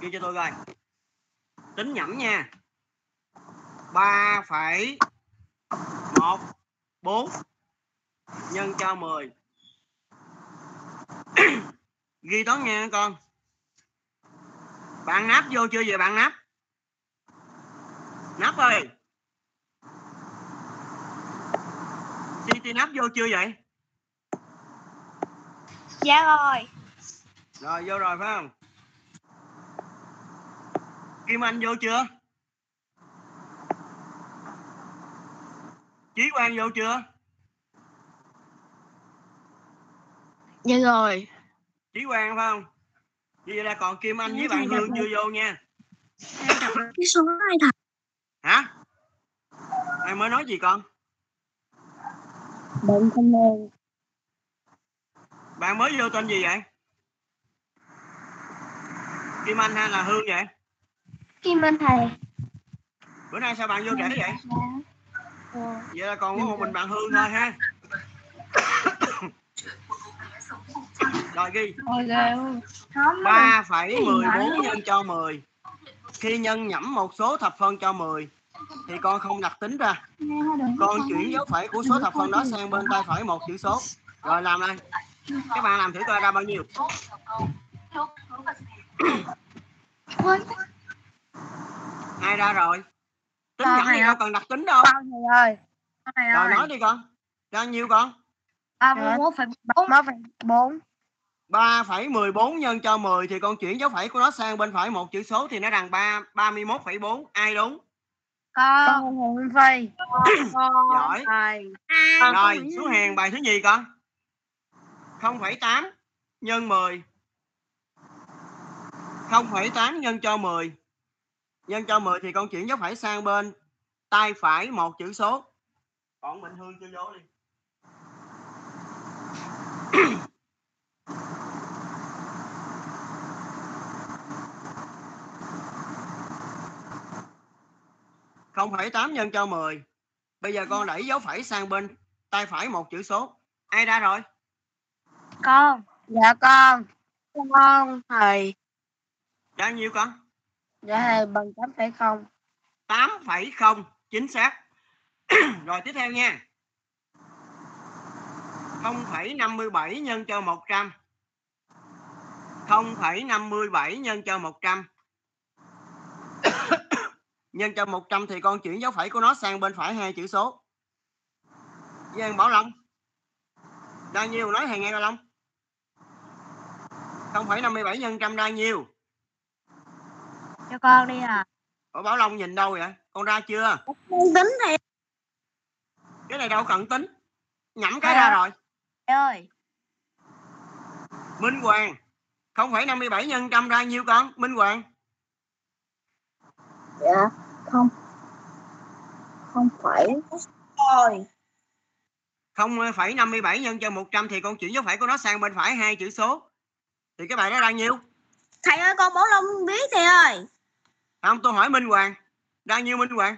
ghi cho tôi coi. Tính nhẩm nha. Ba phẩy một bốn nhân cho 10 ghi toán nha con. Bạn nắp vô chưa vậy bạn nắp? Nắp ơi. City nắp vô chưa vậy? Dạ rồi. rồi vô rồi phải không kim anh vô chưa? Chí quang vô chưa? Dạ rồi. chí quang phải không? Vậy là còn kim anh với bạn hương chưa vô nha. Cái số hai thật. hả? Ai mới nói gì con? Đừng không ơn. bạn mới vô tên gì vậy? Kim anh hay là hương vậy Kim Anh thầy. bữa nay sao bạn vô trễ vậy? Ờ. vậy là còn có một mình bạn hương thôi ha. Rồi ghi. Ba phẩy mười bốn nhân cho 10 khi nhân nhẩm một số thập phân cho 10 thì con không đặt tính ra. Con chuyển dấu phẩy của số thập phân đó sang bên tay phải một chữ số. Rồi làm đây. Các bạn làm thử coi ra bao nhiêu ai ra rồi tính Con thì này đâu cần đặt tính đâu Con thầy ơi. Con thầy rồi ơi. nói đi con ra nhiêu con Ba mươi mốt phẩy bốn. Ba phẩy bốn. 3,14 nhân cho 10 thì con chuyển dấu phẩy của nó sang bên phải một chữ số thì nó rằng 3 31,4 ai đúng Con. Hùng Phi. Giỏi. Thầy. rồi số hàng bài thứ nhì con 0,8 nhân 10 0,8 nhân cho 10 nhân cho 10 thì con chuyển dấu phẩy sang bên tay phải một chữ số còn mình hương cho vô đi không phẩy tám nhân cho 10 bây giờ con đẩy dấu phẩy sang bên tay phải một chữ số ai ra rồi Con. Dạ con. Con thầy. ra nhiêu con Dạ thầy bằng tám phẩy không. 8,0 chính xác. Rồi tiếp theo nha. 0,57 nhân cho 100 0,57 nhân cho 100 nhân cho 100 thì con chuyển dấu phẩy của nó sang bên phải hai chữ số. Giang Bảo Long. Ra nhiêu? Nói thầy nghe coi Long. 0,57 nhân trăm ra nhiêu Cho con đi à. Ủa Bảo Long nhìn đâu vậy con ra chưa Tính thầy cái này đâu cần tính nhẩm cái ra rồi ơi. Minh Hoàng 0,57 nhân trăm ra nhiêu con Minh Hoàng Dạ. Không. Không phải. Rồi. 0,57 nhân cho 100 thì con chuyển dấu phẩy của nó sang bên phải hai chữ số thì cái bài đó ra nhiêu Thầy ơi con Bảo Long biết thầy ơi. Không tôi hỏi Minh Hoàng. Ra nhiêu Minh Hoàng.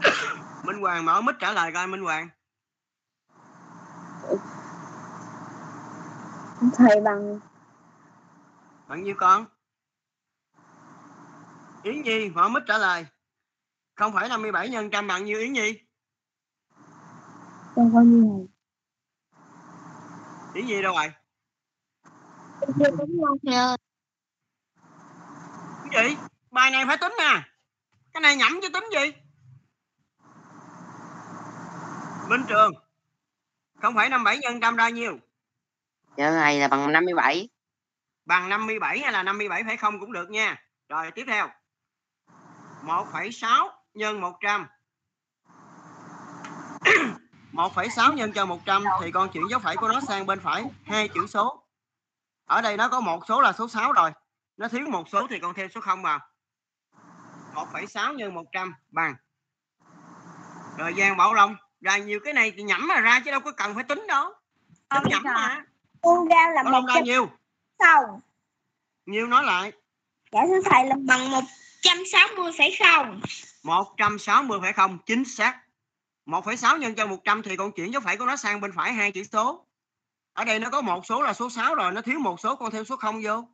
Minh Hoàng mở mic trả lời coi Minh Hoàng. Thầy bằng. Bạn nhiêu con. Yến Nhi mở mic trả lời. 0,57 nhân trăm bằng nhiêu Yến Nhi. Con bao nhiêu Yến Nhi đâu rồi? Chưa tính luôn thầy ơi. cái gì? Bài này phải tính nè. Cái này nhẩm chứ tính gì? Minh Trường 0,57 nhân trăm ra nhiêu? Dạ này là bằng 57. bằng 57 hay là 57 phải không cũng được nha. Rồi tiếp theo. 1,6 nhân 100 1,6 nhân cho 100 thì con chuyển dấu phẩy của nó sang bên phải. Hai chữ số ở đây nó có một số là số 6 rồi nó thiếu một số thì con thêm số 0 vào 1,6 nhân 100 bằng rồi Giang Bảo Long ra nhiều cái này thì nhẩm mà ra chứ đâu có cần phải tính đâu nhẩm mà Con ra là Long ra nhiêu không. nhiêu nói lại Dạ thưa thầy là bằng 160 phải không? 160 phải không? Chính xác. 1,6 nhân cho 100 thì con chuyển dấu phẩy của nó sang bên phải hai chữ số. Ở đây nó có một số là số 6 rồi nó thiếu một số con thêm số 0 vô.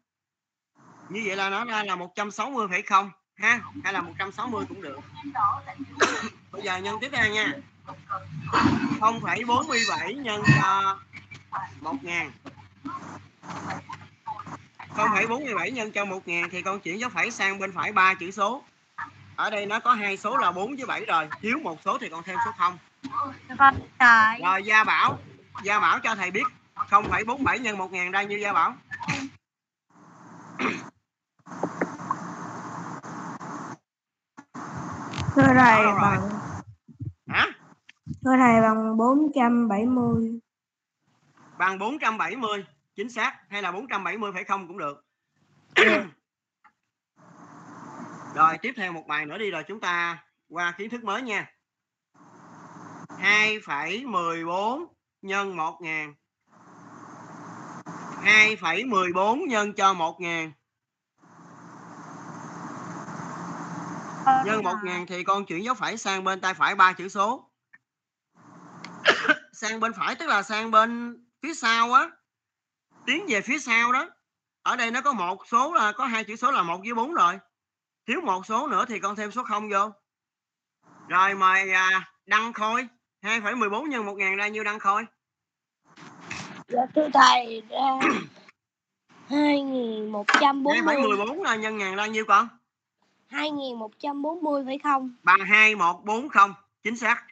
Như vậy là nó ra là 160 phải không? Ha? Hay là 160 cũng được. Bây giờ nhân tiếp theo nha. 0,47 nhân cho 1 ngàn. 0,47 nhân cho 1 ngàn thì con chuyển dấu phẩy sang bên phải ba chữ số. Ở đây nó có hai số là 4 với 7 rồi thiếu một số thì còn thêm số 0 con trời rồi Gia Bảo. Gia Bảo cho thầy biết 0,47 nhân 1 ngàn ra như Gia Bảo. Thưa thầy Đó bằng hả? Thưa thầy bằng 470 bằng 470 chính xác. Hay là 470 phải không cũng được. Rồi tiếp theo một bài nữa đi rồi chúng ta qua kiến thức mới nha. 2,14 nhân 1 ngàn 2,14 nhân cho 1 ngàn. Nhân 1 ngàn thì con chuyển dấu phẩy sang bên tay phải ba chữ số. Sang bên phải tức là sang bên phía sau á. Tiến về phía sau đó. Ở đây nó có một số là có hai chữ số là một với bốn rồi. Thiếu một số nữa thì con thêm số 0 vô. Rồi mời à, đăng khôi. 2,14 nhân 1 ngàn ra nhiêu đăng khôi? Dạ thưa thầy ra 2140 2,14 là nhân ngàn ra nhiêu con? 2140 phải không? bằng 2140 chính xác.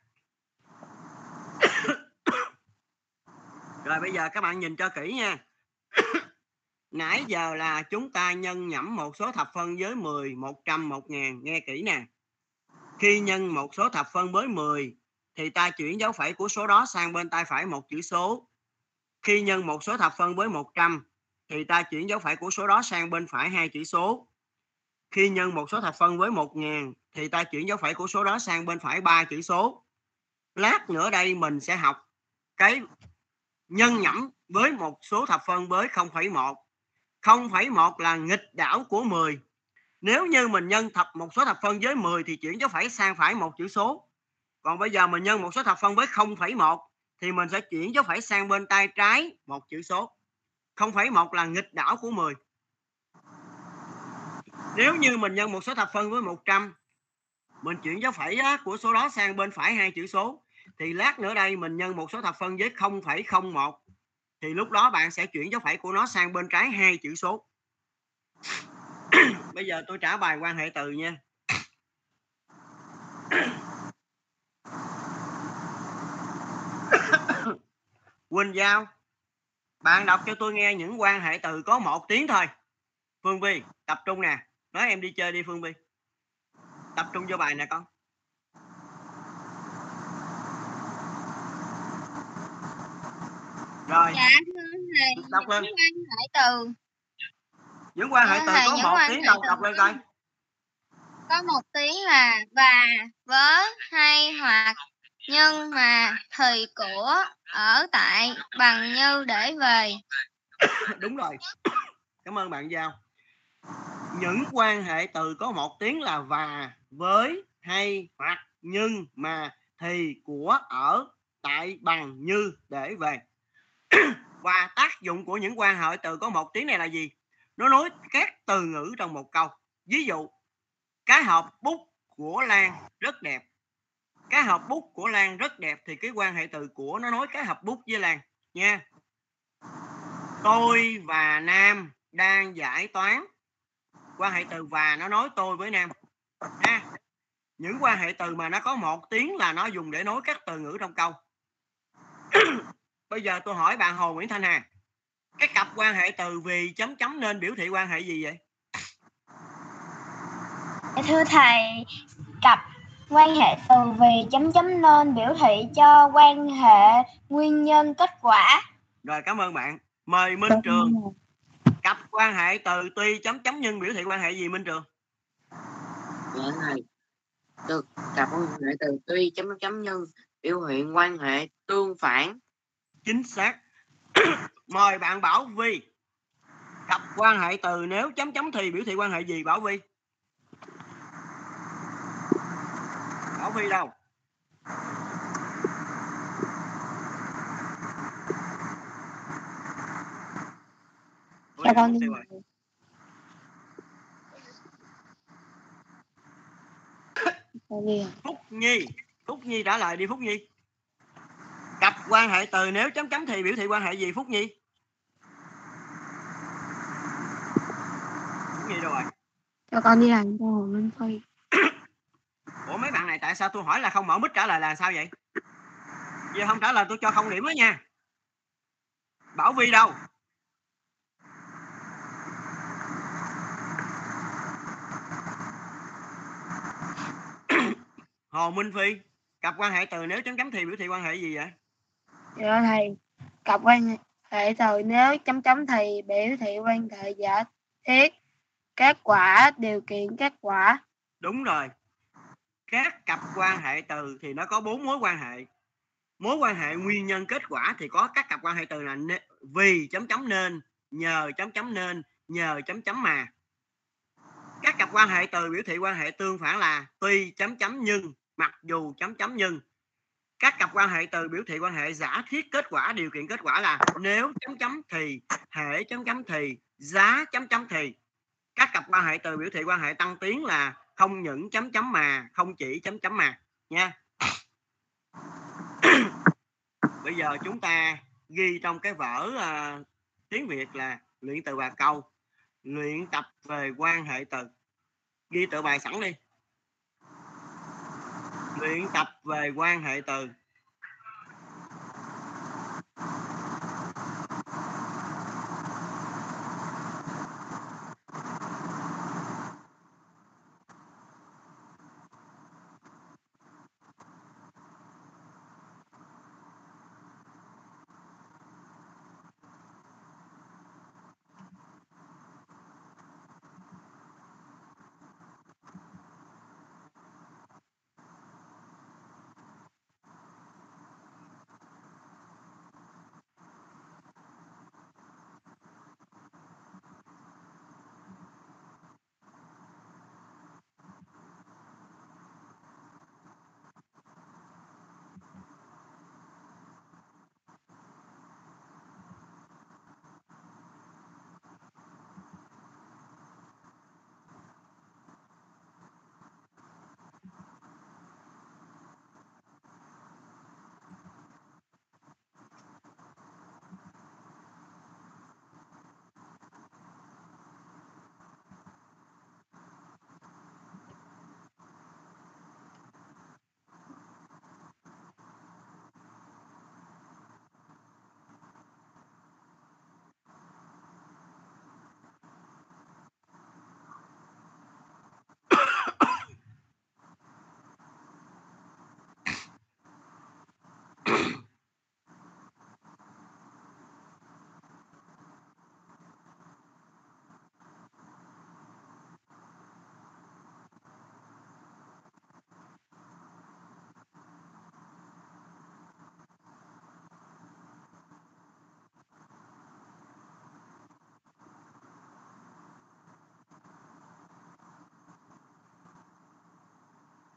Rồi bây giờ các bạn nhìn cho kỹ nha. Nãy giờ là chúng ta nhân nhẩm một số thập phân với 10 100 1000 nghe kỹ nè. Khi nhân một số thập phân với 10 thì ta chuyển dấu phẩy của số đó sang bên tay phải một chữ số khi nhân một số thập phân với 100 thì ta chuyển dấu phẩy của số đó sang bên phải hai chữ số khi nhân một số thập phân với 1000 thì ta chuyển dấu phẩy của số đó sang bên phải ba chữ số. Lát nữa đây mình sẽ học cái nhân nhẩm với một số thập phân với 0,1. 0,1 là nghịch đảo của 10. Nếu như mình nhân thập một số thập phân với 10 thì chuyển dấu phẩy sang phải một chữ số. Còn bây giờ mình nhân một số thập phân với 0,1 thì mình sẽ chuyển dấu phẩy sang bên tay trái một chữ số. 0,1 là nghịch đảo của 10 nếu như mình nhân một số thập phân với 100 mình chuyển dấu phẩy của số đó sang bên phải hai chữ số thì lát nữa đây mình nhân một số thập phân với 0,01 thì lúc đó bạn sẽ chuyển dấu phẩy của nó sang bên trái hai chữ số. Bây giờ tôi trả bài quan hệ từ nha. Quỳnh Giao. Bạn đọc cho tôi nghe những quan hệ từ có một tiếng thôi. Phương Vi tập trung nè. Nói em đi chơi đi Phương Vi tập trung vô bài nè con. Rồi. Dạ thầy đọc lên. quan hệ từ. Những quan hệ Dạ, từ có những một tiếng từ đọc lên coi. có một tiếng là và với hay hoặc nhưng mà thì của ở tại bằng như để về. Đúng rồi. Cảm ơn bạn giao. Những quan hệ từ có một tiếng là và với hay hoặc nhưng mà thì của ở tại bằng như để về. Và tác dụng của những quan hệ từ có một tiếng này là gì? Nó nối các từ ngữ trong một câu. Ví dụ, cái hộp bút của Lan rất đẹp cái hộp bút của Lan rất đẹp thì cái quan hệ từ của nó nối cái hộp bút với Lan nha. Tôi và Nam đang giải toán. Quan hệ từ và nó nối tôi với Nam. Ha những quan hệ từ mà nó có một tiếng là nó dùng để nối các từ ngữ trong câu. Bây giờ tôi hỏi bạn Hồ Nguyễn Thanh Hà cái cặp quan hệ từ vì chấm chấm nên biểu thị quan hệ gì vậy? Thưa thầy, cặp quan hệ từ vì chấm chấm nên biểu thị cho quan hệ nguyên nhân kết quả. rồi cảm ơn bạn. Mời Minh Trường. cặp quan hệ từ tuy chấm chấm nhưng biểu thị quan hệ gì Minh Trường? Dạ thầy được cặp quan hệ từ tuy chấm chấm nhân biểu hiện quan hệ tương phản. Chính xác. Mời bạn Bảo Vi. Cặp quan hệ từ nếu chấm chấm thì biểu thị quan hệ gì Bảo Vi Bảo Vi đâu? Dạ con. Phúc Nhi. Phúc Nhi trả lời đi Phúc Nhi. Cặp quan hệ từ nếu chấm chấm thì biểu thị quan hệ gì Phúc Nhi? Phúc Nhi đâu rồi? Cho con đi làm cho Hồ Minh Phi. Ủa mấy bạn này tại sao tôi hỏi là không mở mic trả lời là sao vậy giờ không trả lời tôi cho không điểm đó nha Bảo Vi đâu Hồ Minh Phi cặp quan hệ từ nếu chấm chấm thì biểu thị quan hệ gì vậy Dạ thầy. Cặp quan hệ từ nếu chấm chấm thì biểu thị quan hệ giả thiết kết quả điều kiện kết quả. đúng rồi các cặp quan hệ từ thì nó có bốn mối quan hệ. Mối quan hệ nguyên nhân kết quả thì có các cặp quan hệ từ là vì chấm chấm nên, nhờ chấm chấm nên, nhờ chấm chấm mà. Các cặp quan hệ từ biểu thị quan hệ tương phản là tuy chấm chấm nhưng, mặc dù chấm chấm nhưng. Các cặp quan hệ từ biểu thị quan hệ giả thiết kết quả, điều kiện kết quả là nếu chấm chấm thì, hệ chấm chấm thì, giá chấm chấm thì. Các cặp quan hệ từ biểu thị quan hệ tăng tiến là không những chấm chấm mà không chỉ chấm chấm mà nha. Bây giờ chúng ta ghi trong cái vở uh, tiếng việt là luyện từ bà câu luyện tập về quan hệ từ. Ghi tự bài sẵn đi. Luyện tập về quan hệ từ.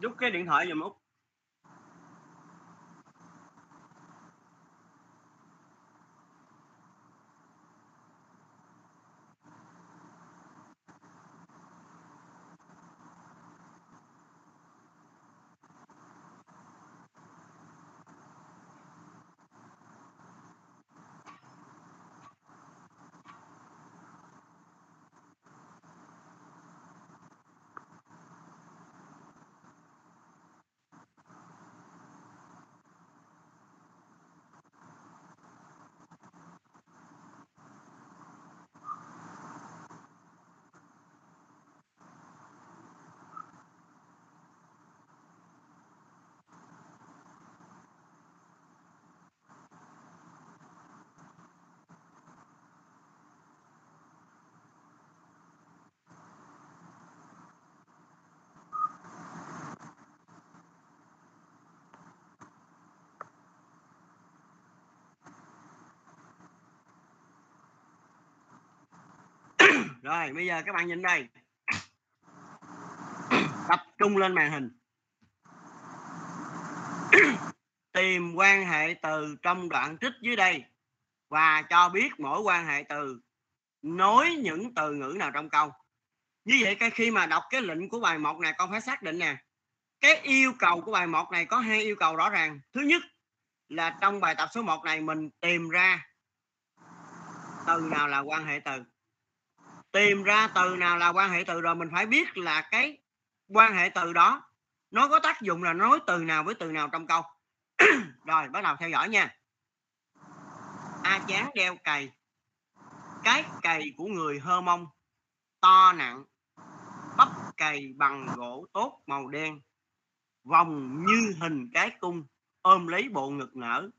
Rút cái điện thoại giùm út. Rồi, bây giờ các bạn nhìn đây. Tập trung lên màn hình. Tìm quan hệ từ trong đoạn trích dưới đây. Và cho biết mỗi quan hệ từ nối những từ ngữ nào trong câu. Như vậy, cái khi mà đọc cái lệnh của bài 1 này, con phải xác định nè. Cái yêu cầu của bài 1 này có hai yêu cầu rõ ràng. Thứ nhất là trong bài tập số 1 này mình tìm ra từ nào là quan hệ từ tìm ra từ nào là quan hệ từ rồi mình phải biết là cái quan hệ từ đó nó có tác dụng là nối từ nào với từ nào trong câu. Rồi, bắt đầu theo dõi nha. A chán đeo cày. Cái cày của người hơ mông, to nặng, bắp cày bằng gỗ tốt màu đen, vòng như hình cái cung, ôm lấy bộ ngực nở.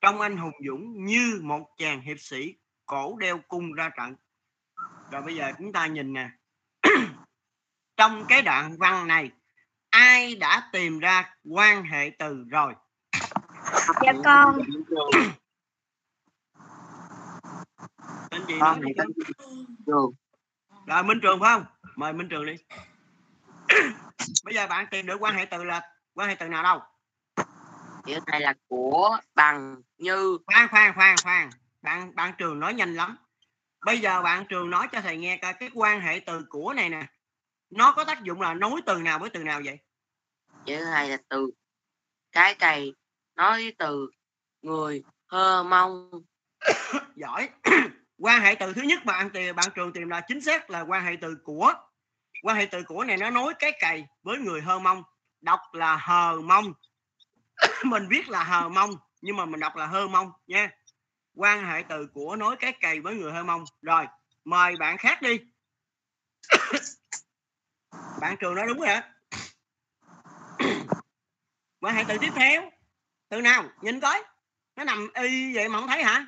Trong anh hùng dũng như một chàng hiệp sĩ, cổ đeo cung ra trận rồi bây giờ chúng ta nhìn nè. Trong cái đoạn văn này ai đã tìm ra quan hệ từ rồi? Dạ con. Tên gì con nói con. trường. Rồi minh trường phải không? Mời minh trường đi. Bây giờ bạn tìm được quan hệ từ là quan hệ từ nào đâu? Chữ này là của bằng như. Khoan khoan khoan khoan. Bạn bạn trường nói nhanh lắm bây giờ bạn trường nói cho thầy nghe coi cái quan hệ từ của này nè nó có tác dụng là nối từ nào với từ nào vậy? Chữ này là từ. Cái cày nói với từ người hơ mông giỏi. Quan hệ từ thứ nhất bạn tìm bạn trường tìm là chính xác là quan hệ từ của. Quan hệ từ của này nó nối cái cày với người hơ mông đọc là hờ mông mình viết là hờ mông nhưng mà mình đọc là hơ mông nha quan hệ từ của nối cái cày với người hơ mông. Rồi mời bạn khác đi. Bạn trường nói đúng rồi hả quan hệ từ tiếp theo. Từ nào? Nhìn coi. Nó nằm y vậy mà không thấy hả?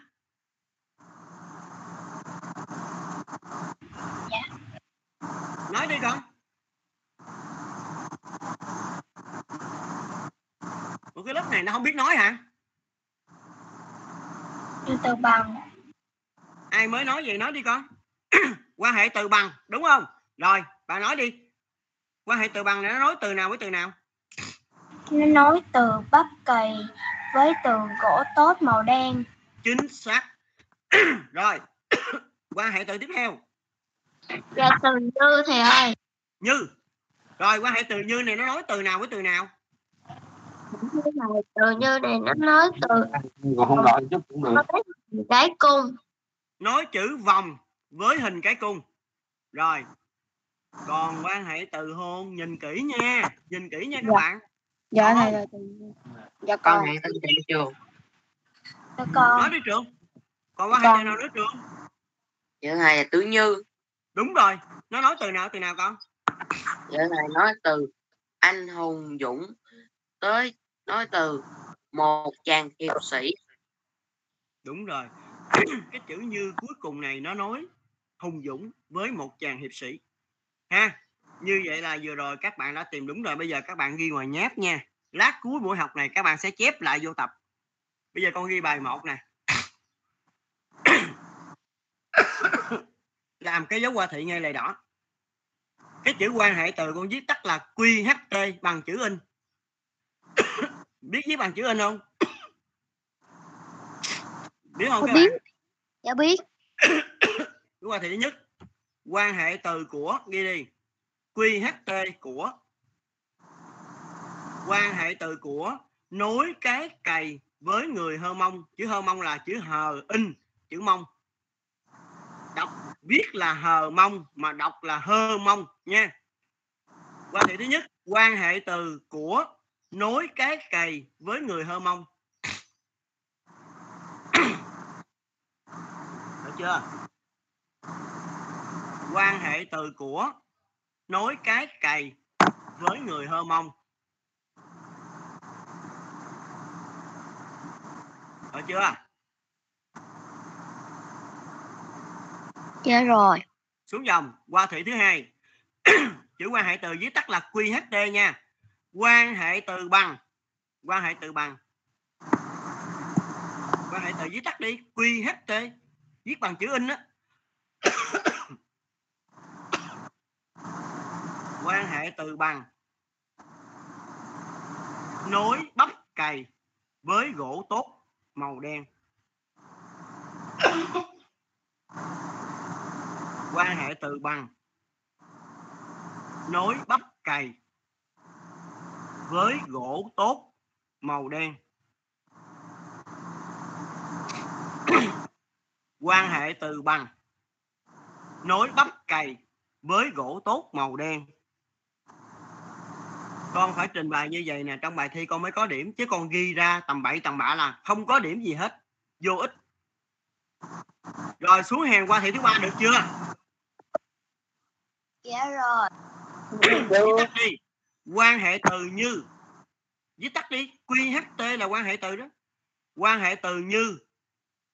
Nói đi con. Ủa cái lớp này nó không biết nói hả từ từ bằng. Ai mới nói vậy nói đi con. Quan hệ từ bằng đúng không? Rồi bà nói đi. Quan hệ từ bằng này nó nói từ nào với từ nào? Nó nối từ bắp cày với từ gỗ tốt màu đen. Chính xác. Rồi quan hệ từ tiếp theo. Dạ từ như thầy ơi. Như. Rồi quan hệ từ như này nó nói từ nào với từ nào từ như này nó nói từ còn không gọi chút cũng được. Cái cung. Nói chữ vòng với hình cái cung. Rồi còn quan hệ từ hôn nhìn kỹ nha. Nhìn kỹ nha các Dạ. bạn. Dạ thầy là từ dạ con tên chạy trường dạ con. Nói đi trường. Còn quan hệ từ nào nữa trường? Chữ này là tứ như. Đúng rồi. Nó nói từ nào từ nào con? Chữ này nói từ anh hùng dũng tới nói từ một chàng hiệp sĩ. Đúng rồi. Cái chữ như cuối cùng này nó nói hùng dũng với một chàng hiệp sĩ. Ha, như vậy là vừa rồi các bạn đã tìm đúng rồi. Bây giờ các bạn ghi ngoài nháp nha. Lát cuối buổi học này các bạn sẽ chép lại vô tập. Bây giờ con ghi bài một nè. Làm cái dấu hoa thị ngay lại đỏ. Cái chữ quan hệ từ con viết tắt là QHT bằng chữ in. biết viết bằng chữ in không? Biết không Con các biết. bạn dạ biết. Đúng rồi thì thứ nhất quan hệ từ của ghi đi QHT của. Quan hệ từ của nối cái cày với người hơ mông. Chữ hơ mông là chữ hờ in chữ mông. Đọc viết là hờ mông mà đọc là hơ mông nha. Quan hệ thứ nhất quan hệ từ của nối cái cày với người hơ mông. Được chưa? Quan hệ từ của nối cái cày với người hơ mông. Được chưa? Dạ rồi. Xuống dòng qua thị thứ hai. Chữ quan hệ từ viết tắt là QHT nha quan hệ từ bằng. Quan hệ từ bằng. Quan hệ từ viết tắt đi. QHT viết bằng chữ in á. Quan hệ từ bằng. Nối bắp cày với gỗ tốt màu đen. Quan hệ từ bằng. Nối bắp cày với gỗ tốt màu đen. Quan hệ từ bằng. Nối bắp cày với gỗ tốt màu đen. Con phải trình bày như vậy nè trong bài thi con mới có điểm chứ con ghi ra tầm bậy tầm bạ là không có điểm gì hết. Vô ích. Rồi xuống hàng qua thị thứ ba được chưa? Dạ rồi. Đi quan hệ từ như, viết tắt đi QHT là quan hệ từ đó. Quan hệ từ như,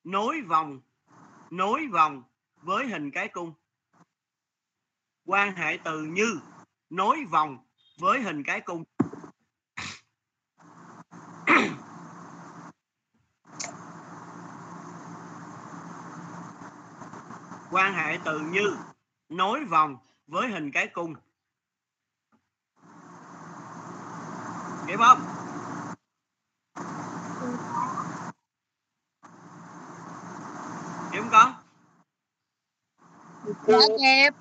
nối vòng nối vòng với hình cái cung. Quan hệ từ như, nối vòng với hình cái cung. Quan hệ từ như, nối vòng với hình cái cung. Kịp không? Kịp không con? Dạ kịp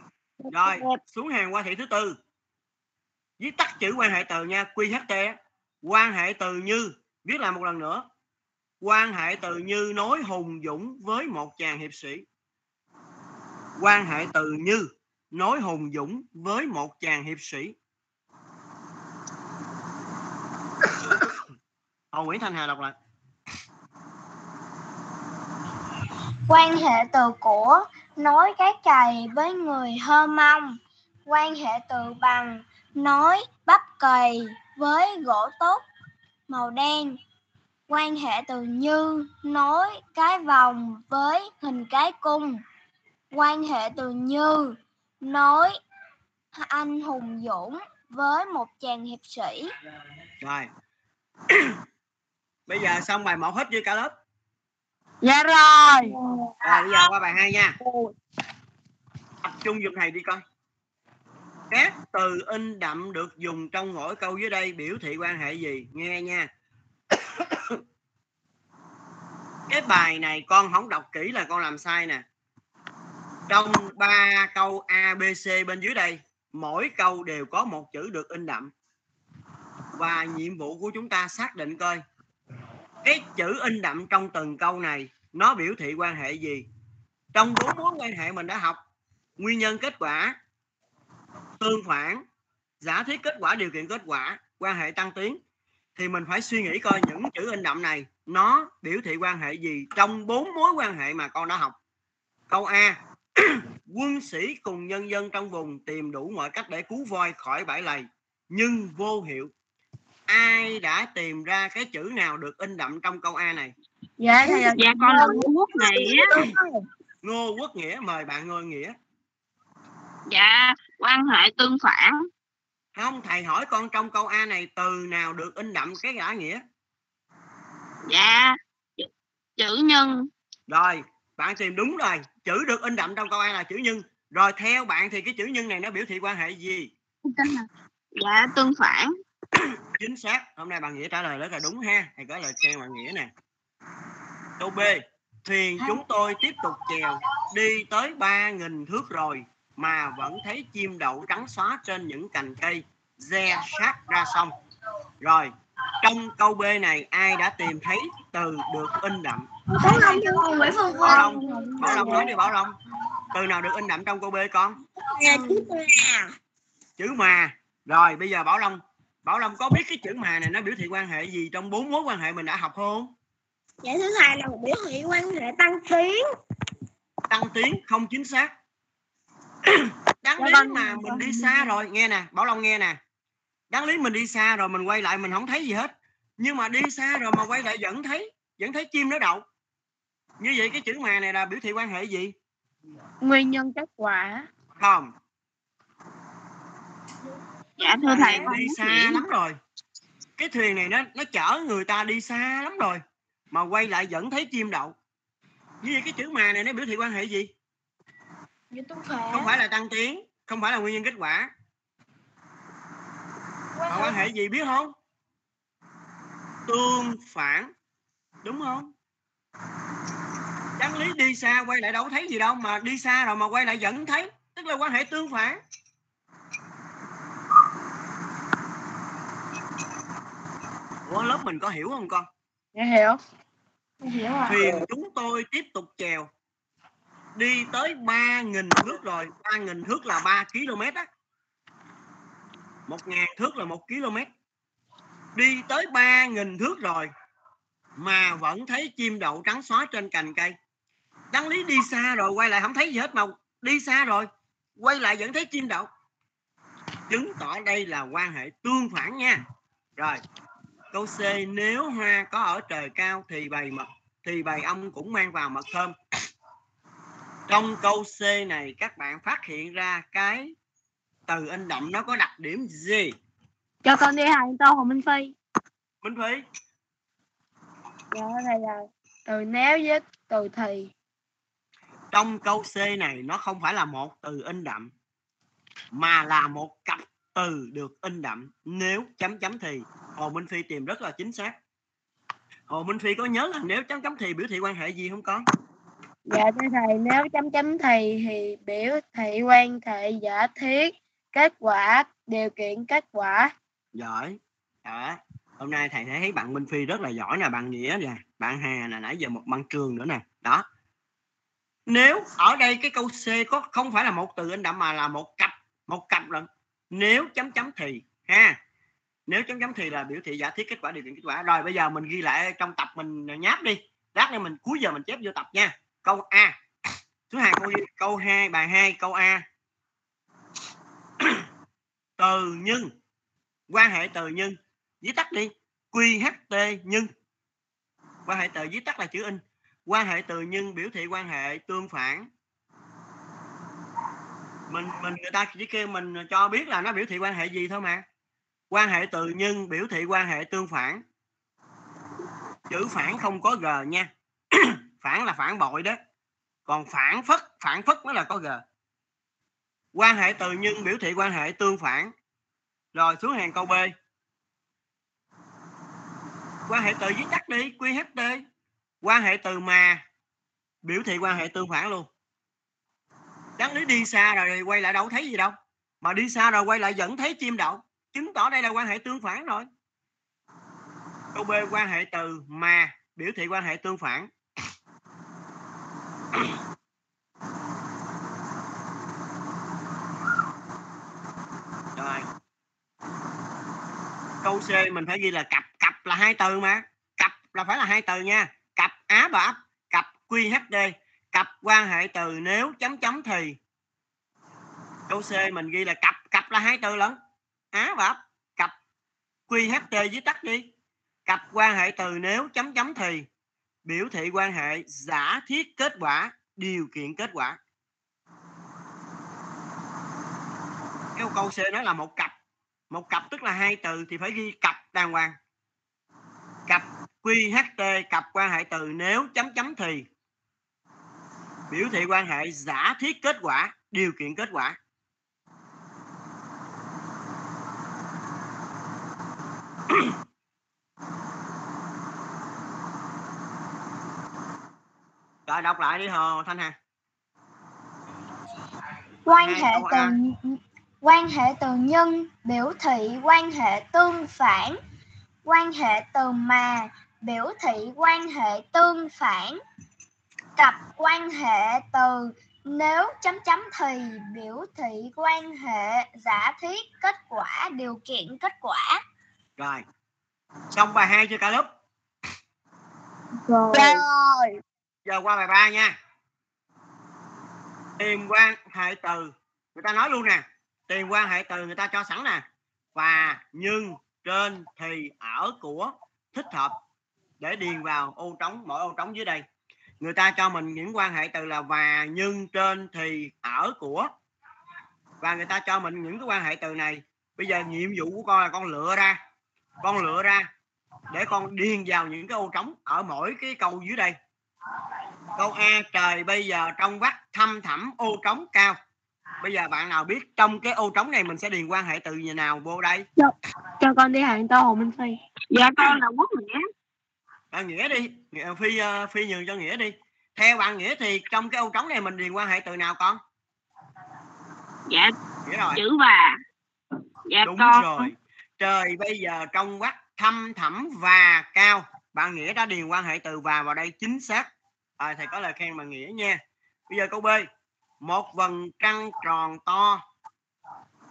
rồi xuống hàng qua thị thứ tư. Viết tắt chữ quan hệ từ nha QHT quan hệ từ như viết lại một lần nữa. Quan hệ từ như nối hùng dũng với một chàng hiệp sĩ. Quan hệ từ như nối hùng dũng với một chàng hiệp sĩ Hồ Nguyễn Thanh Hà đọc lại. Quan hệ từ của nối cái cày với người hơ mông. Quan hệ từ bằng nối bắp cày với gỗ tốt màu đen. Quan hệ từ như nối cái vòng với hình cái cung. Quan hệ từ như nối anh hùng dũng với một chàng hiệp sĩ. Rồi bây giờ xong bài một hết chưa cả lớp dạ rồi. Rồi bây giờ qua bài hai nha. Tập trung dùng thầy đi coi. Các từ in đậm được dùng trong mỗi câu dưới đây biểu thị quan hệ gì? Nghe nha. Cái bài này con không đọc kỹ là con làm sai nè. Trong ba câu A, B, C bên dưới đây mỗi câu đều có một chữ được in đậm. Và nhiệm vụ của chúng ta xác định coi cái chữ in đậm trong từng câu này, nó biểu thị quan hệ gì? Trong bốn mối quan hệ mình đã học, nguyên nhân kết quả, tương phản, giả thiết kết quả, điều kiện kết quả, quan hệ tăng tiến, thì mình phải suy nghĩ coi những chữ in đậm này, nó biểu thị quan hệ gì trong bốn mối quan hệ mà con đã học. Câu A, quân sĩ cùng nhân dân trong vùng tìm đủ mọi cách để cứu voi khỏi bãi lầy, nhưng vô hiệu ai đã tìm ra cái chữ nào được in đậm trong câu A này? Dạ thầy dạ. Con là quốc này á Ngô Quốc Nghĩa mời bạn Ngô Nghĩa. Dạ quan hệ tương phản. Không thầy hỏi con trong câu A này từ nào được in đậm cái gã nghĩa? Dạ chữ, chữ nhân. Rồi bạn tìm đúng rồi. Chữ được in đậm trong câu A là chữ nhân. Rồi theo bạn thì cái chữ nhân này nó biểu thị quan hệ gì? Dạ tương phản chính xác. Hôm nay bạn nghĩa trả lời rất là đúng ha. Thầy có lời khen bạn nghĩa nè. Câu B. Thuyền chúng tôi tiếp tục chèo. Đi tới ba nghìn thước rồi mà vẫn thấy chim đậu trắng xóa trên những cành cây. Re sát ra sông. Rồi trong câu B này ai đã tìm thấy từ được in đậm? Bảo Long Bảo Long Bảo Long. Nói đi Bảo Long. Từ nào được in đậm trong câu B con? Chữ mà. Rồi bây giờ Bảo Long Bảo Long có biết cái chữ mà này nó biểu thị quan hệ gì trong bốn mối quan hệ mình đã học không? Dạ thứ hai là biểu hiện quan hệ tăng tiến. Tăng tiến không chính xác. Đáng Dạ lý vâng, mà dạ mình vâng. đi xa rồi. Nghe nè Bảo Long nghe nè. Đáng lý mình đi xa rồi mình quay lại mình không thấy gì hết. Nhưng mà đi xa rồi mà quay lại vẫn thấy vẫn thấy chim nó đậu. Như vậy cái chữ mà này là biểu thị quan hệ gì? Nguyên nhân kết quả. Không dạ thưa thầy. con đi xa hiểu. lắm rồi. Cái thuyền này nó nó chở người ta đi xa lắm rồi mà quay lại vẫn thấy chim đậu. Như vậy cái chữ mà này nó biểu thị quan hệ gì? Không phải là tăng tiến không phải là nguyên nhân kết quả. Mà quan hệ gì biết không? Tương phản đúng không? Đáng lý đi xa quay lại đâu thấy gì đâu mà đi xa rồi mà quay lại vẫn thấy. Tức là quan hệ tương phản Ủa lớp mình có hiểu không con? Dạ hiểu. Hiểu rồi. thuyền chúng tôi tiếp tục chèo đi tới 3.000 thước rồi 3.000 thước là 3 km á. 1.000 thước là 1 km. Đi tới 3.000 thước rồi mà vẫn thấy chim đậu trắng xóa trên cành cây. Đáng lý đi xa rồi quay lại không thấy gì hết mà đi xa rồi quay lại vẫn thấy chim đậu. Chứng tỏ đây là quan hệ tương phản nha. Rồi câu C nếu hoa có ở trời cao thì bầy mật thì bầy ong cũng mang vào mật thơm. Trong câu C này các bạn phát hiện ra cái từ in đậm nó có đặc điểm gì? Cho con đi hàng tô Hồ Minh Phi. Minh Phi. Dạ đây là từ nếu với từ thì. trong câu C này nó không phải là một từ in đậm mà là một cặp từ được in đậm. Nếu chấm chấm thì Hồ Minh Phi tìm rất là chính xác. Hồ Minh Phi có nhớ là nếu chấm chấm thì biểu thị quan hệ gì không con? Dạ thưa thầy nếu chấm chấm thì thì biểu thị quan hệ giả thiết kết quả điều kiện kết quả. giỏi. Đó. Hôm nay thầy thấy bạn Minh Phi rất là giỏi nè bạn Nghĩa nè bạn Hà nè nãy giờ một bạn Trường nữa nè. Đó. Nếu ở đây cái câu C có không phải là một từ in đậm mà là một cặp một cặp lần nếu chấm chấm thì ha nếu chấm chấm thì là biểu thị giả thiết kết quả, điều kiện kết quả. Rồi bây giờ mình ghi lại trong tập mình nháp đi. Lát nữa mình, cuối giờ mình chép vô tập nha. Câu A. Thứ hai, câu câu hai, bài 2 câu A. Từ nhưng quan hệ từ nhưng viết tắt đi. QHT nhưng quan hệ từ, viết tắt là chữ in. Quan hệ từ nhưng biểu thị quan hệ tương phản. Mình mình, người ta chỉ kêu mình cho biết là nó biểu thị quan hệ gì thôi mà quan hệ từ nhân biểu thị quan hệ tương phản. Chữ phản không có g nha. Phản là phản bội đó. Còn phản phất phản phất mới là có g. Quan hệ từ nhân biểu thị quan hệ tương phản. Rồi xuống hàng câu b. Quan hệ từ viết tắt đi QHT quan hệ từ mà biểu thị quan hệ tương phản luôn. Đáng lý đi xa rồi quay lại đâu thấy gì đâu. Mà đi xa rồi quay lại vẫn thấy chim đậu chứng tỏ đây là quan hệ tương phản rồi. Câu b, quan hệ từ mà, biểu thị quan hệ tương phản. Rồi. Câu c mình phải ghi là cặp cặp là hai từ mà. Cặp là phải là hai từ nha. Cặp á và ấp cặp qhd cặp quan hệ từ nếu chấm chấm thì. Câu c mình ghi là cặp cặp là hai từ lẫn á bạp cặp. Qht viết tắt đi. Cặp quan hệ từ nếu chấm chấm thì. Biểu thị quan hệ giả thiết kết quả, điều kiện kết quả. Yêu câu c nó là một cặp. Một cặp tức là hai từ thì phải ghi cặp đàng hoàng. Cặp QHT cặp quan hệ từ nếu chấm chấm thì. Biểu thị quan hệ giả thiết kết quả, điều kiện kết quả. rồi đọc lại đi hồ thanh hà Quan hệ từ quan hệ từ nhân biểu thị quan hệ tương phản. Quan hệ từ mà biểu thị quan hệ tương phản. Cặp quan hệ từ nếu chấm chấm thì biểu thị quan hệ giả thiết kết quả điều kiện kết quả. Rồi. Xong bài hai cho cả lớp Rồi. giờ qua bài ba nha. Tìm quan hệ từ. Người ta nói luôn nè. Tìm quan hệ từ người ta cho sẵn nè. Và nhưng trên thì ở của thích hợp để điền vào ô trống mỗi ô trống dưới đây. Người ta cho mình những quan hệ từ là và nhưng trên thì ở của. Và người ta cho mình những cái quan hệ từ này. Bây giờ nhiệm vụ của con là con lựa ra con lựa ra để con điền vào những cái ô trống ở mỗi cái câu dưới đây. Câu A trời bây giờ trong vắt thăm thẳm ô trống cao. Bây giờ bạn nào biết trong cái ô trống này mình sẽ điền quan hệ từ gì nào vô đây? Cho con đi hàng tô Hồ Minh Phi. dạ con là quốc nghĩa. À, nghĩa đi. Nghĩa- phi ờ, phi nhường cho nghĩa đi. Theo bạn nghĩa thì trong cái ô trống này mình điền quan hệ từ nào con? Dạ nghĩa rồi. chữ và dạ đúng con. rồi trời bây giờ trong quát thăm thẳm và cao. Bạn nghĩa đã điền quan hệ từ và vào đây chính xác. À, thầy có lời khen bạn nghĩa nha. Bây giờ câu b một vầng trăng tròn to.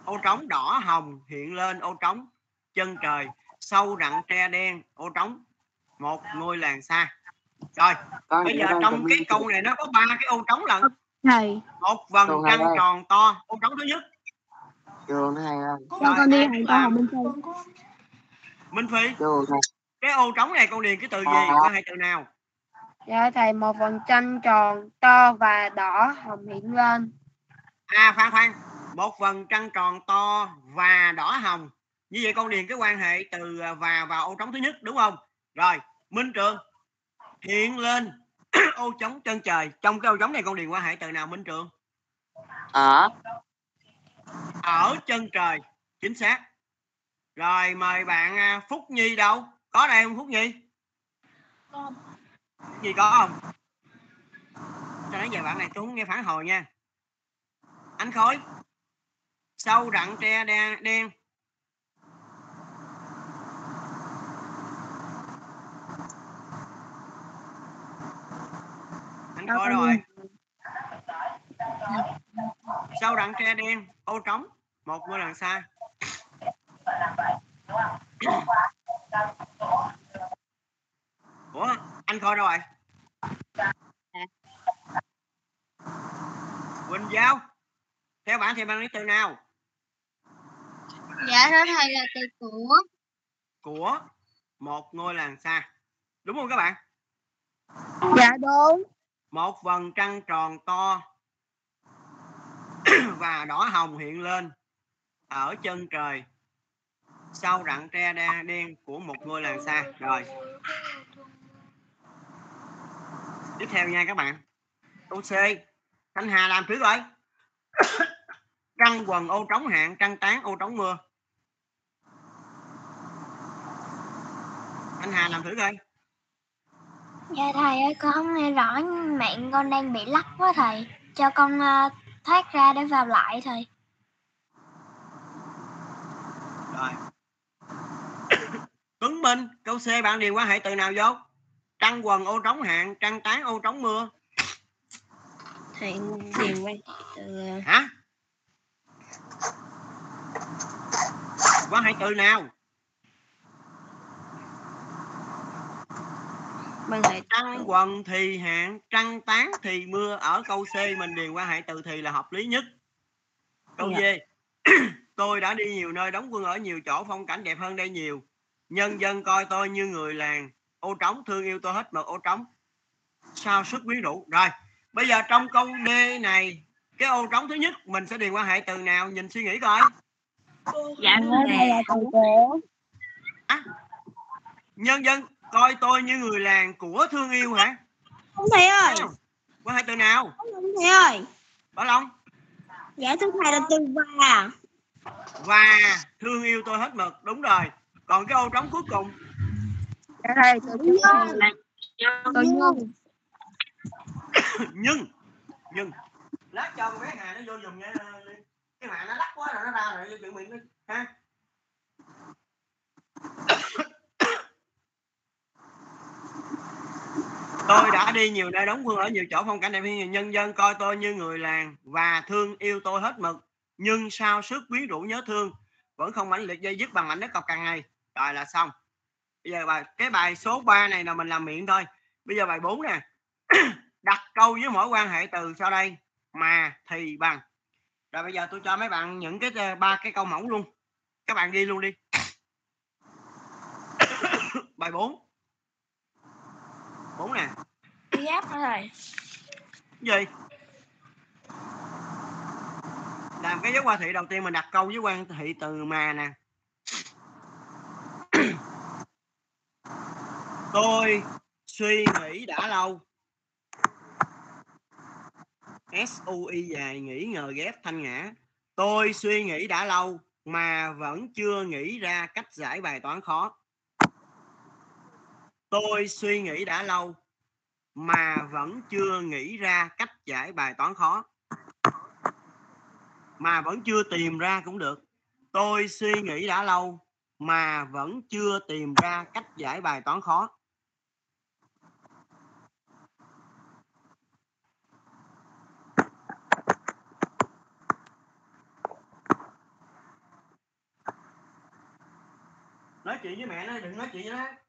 Ô trống đỏ hồng hiện lên ô trống chân trời sâu rặng tre đen ô trống một ngôi làng xa. Rồi con bây giờ trong cái câu này nó có ba cái ô trống lận. Thầy. Một vầng trăng tròn to ô trống thứ nhất nó hay không cho con đi biết con học minh phi chưa thầy cái ô trống này con điền cái từ gì? Ờ. quan hệ từ nào? Dạ thầy một vầng tranh tròn to và đỏ hồng hiện lên. À khoan khoan. Một vầng trăng tròn to và đỏ hồng. Như vậy con điền cái quan hệ từ à, và vào ô trống thứ nhất đúng không? Rồi minh trường. Hiện lên ô trống chân trời. Trong cái ô trống này con điền quan hệ từ nào minh trường? Ở ở chân trời chính xác. Rồi mời bạn à, phúc nhi đâu? Có đây không phúc nhi? Phúc nhi có không? Cho đến giờ bạn này tôi không nghe phản hồi nha. Anh khối sâu rặng tre đen, đen. Anh con rồi. Sâu rặng tre đen ô trống. Một ngôi làng xa. Ủa anh khôi đâu rồi? Quỳnh giao theo bạn thì bạn lấy từ nào? Dạ thưa thầy là từ của. của một ngôi làng xa. Đúng không các bạn? Dạ đúng. Một vầng trăng tròn to và đỏ hồng hiện lên ở chân trời sau rặng tre đa đen của một ngôi làng xa. Rồi. Tiếp theo nha các bạn. Câu C. Thanh Hà làm thử coi trăng quần ô trống hạn trăng tán ô trống mưa. Anh Hà làm thử coi. Dạ thầy ơi con không nghe rõ mạng con đang bị lắc quá thầy. Cho con uh, thoát ra để vào lại thầy. rồi. Tuấn Minh câu C bạn điền quan hệ từ nào vô? Trăng quần ô trống hạn trăng tán ô trống mưa. Thầy điền quan từ hả? Quan hệ từ nào quan hệ trăng quần thì hạn trăng tán thì mưa. Ở câu C mình điền quan hệ từ thì là hợp lý nhất. Câu D. Tôi đã đi nhiều nơi đóng quân ở nhiều chỗ phong cảnh đẹp hơn đây nhiều. Nhân dân coi tôi như người làng. Ô trống thương yêu tôi hết mực ô trống. Sao sức quyến rũ? Rồi bây giờ trong câu D này cái ô trống thứ nhất mình sẽ điền quan hệ từ nào? Nhìn suy nghĩ coi. Dạ là từ của nhân dân coi tôi như người làng của thương yêu hả? Không thầy ơi. Quan hệ từ nào? Không thầy ơi. Bảo long. Dạ thưa thầy là từ và. Và thương yêu tôi hết mực. Đúng rồi. Còn cái ô trống cuối cùng. Dạ thầy nhân. là từ nhân. Nhưng nhưng lát cho con bé hà nó vô dùng nha. Cái hà nó lắc quá rồi nó ra rồi chuẩn bị nó ha tôi đã đi nhiều nơi đóng quân ở nhiều chỗ, phong cảnh đẹp nhưng nhân dân coi tôi như người làng và thương yêu tôi hết mực. Nhưng sao sức quyến rũ nhớ thương vẫn không mãnh liệt dây dứt bằng mảnh đất cọc càng ngày? Rồi là xong. Bây giờ bài, cái bài số 3 này là mình làm miệng thôi. Bây giờ bài 4 nè. Đặt câu với mỗi quan hệ từ sau đây, mà thì bằng. Rồi bây giờ tôi cho mấy bạn những cái ờ, ba cái câu mẫu luôn. Các bạn ghi luôn đi. Bài 4 4 nè. Giáp hả thầy? gì? Làm cái dấu quan thị đầu tiên mình đặt câu với quan thị từ mà nè. Tôi suy nghĩ đã lâu. S U I dài nghĩ ngờ ghép thanh ngã. Tôi suy nghĩ đã lâu mà vẫn chưa nghĩ ra cách giải bài toán khó tôi suy nghĩ đã lâu, mà vẫn chưa nghĩ ra cách giải bài toán khó. Mà vẫn chưa tìm ra cũng được. Tôi suy nghĩ đã lâu, mà vẫn chưa tìm ra cách giải bài toán khó. Nói chuyện với mẹ nó, đừng nói chuyện với nó.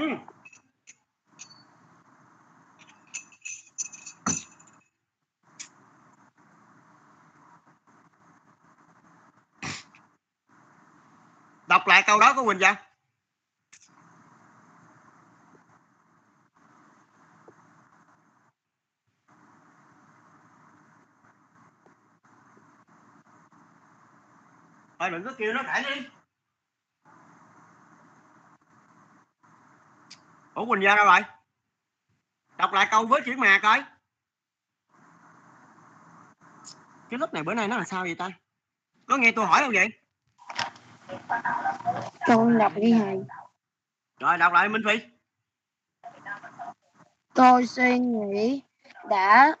Ừ. Đọc lại câu đó của Quỳnh Giang. Thôi đừng có kêu nó cãi đi. Ủa Quỳnh Giang đâu rồi? Đọc lại câu với chữ mà coi. Cái lớp này bữa nay nó là sao vậy ta? Có nghe tôi hỏi không vậy? Con đọc đi thầy. Rồi đọc lại Minh Phi. Tôi suy nghĩ đã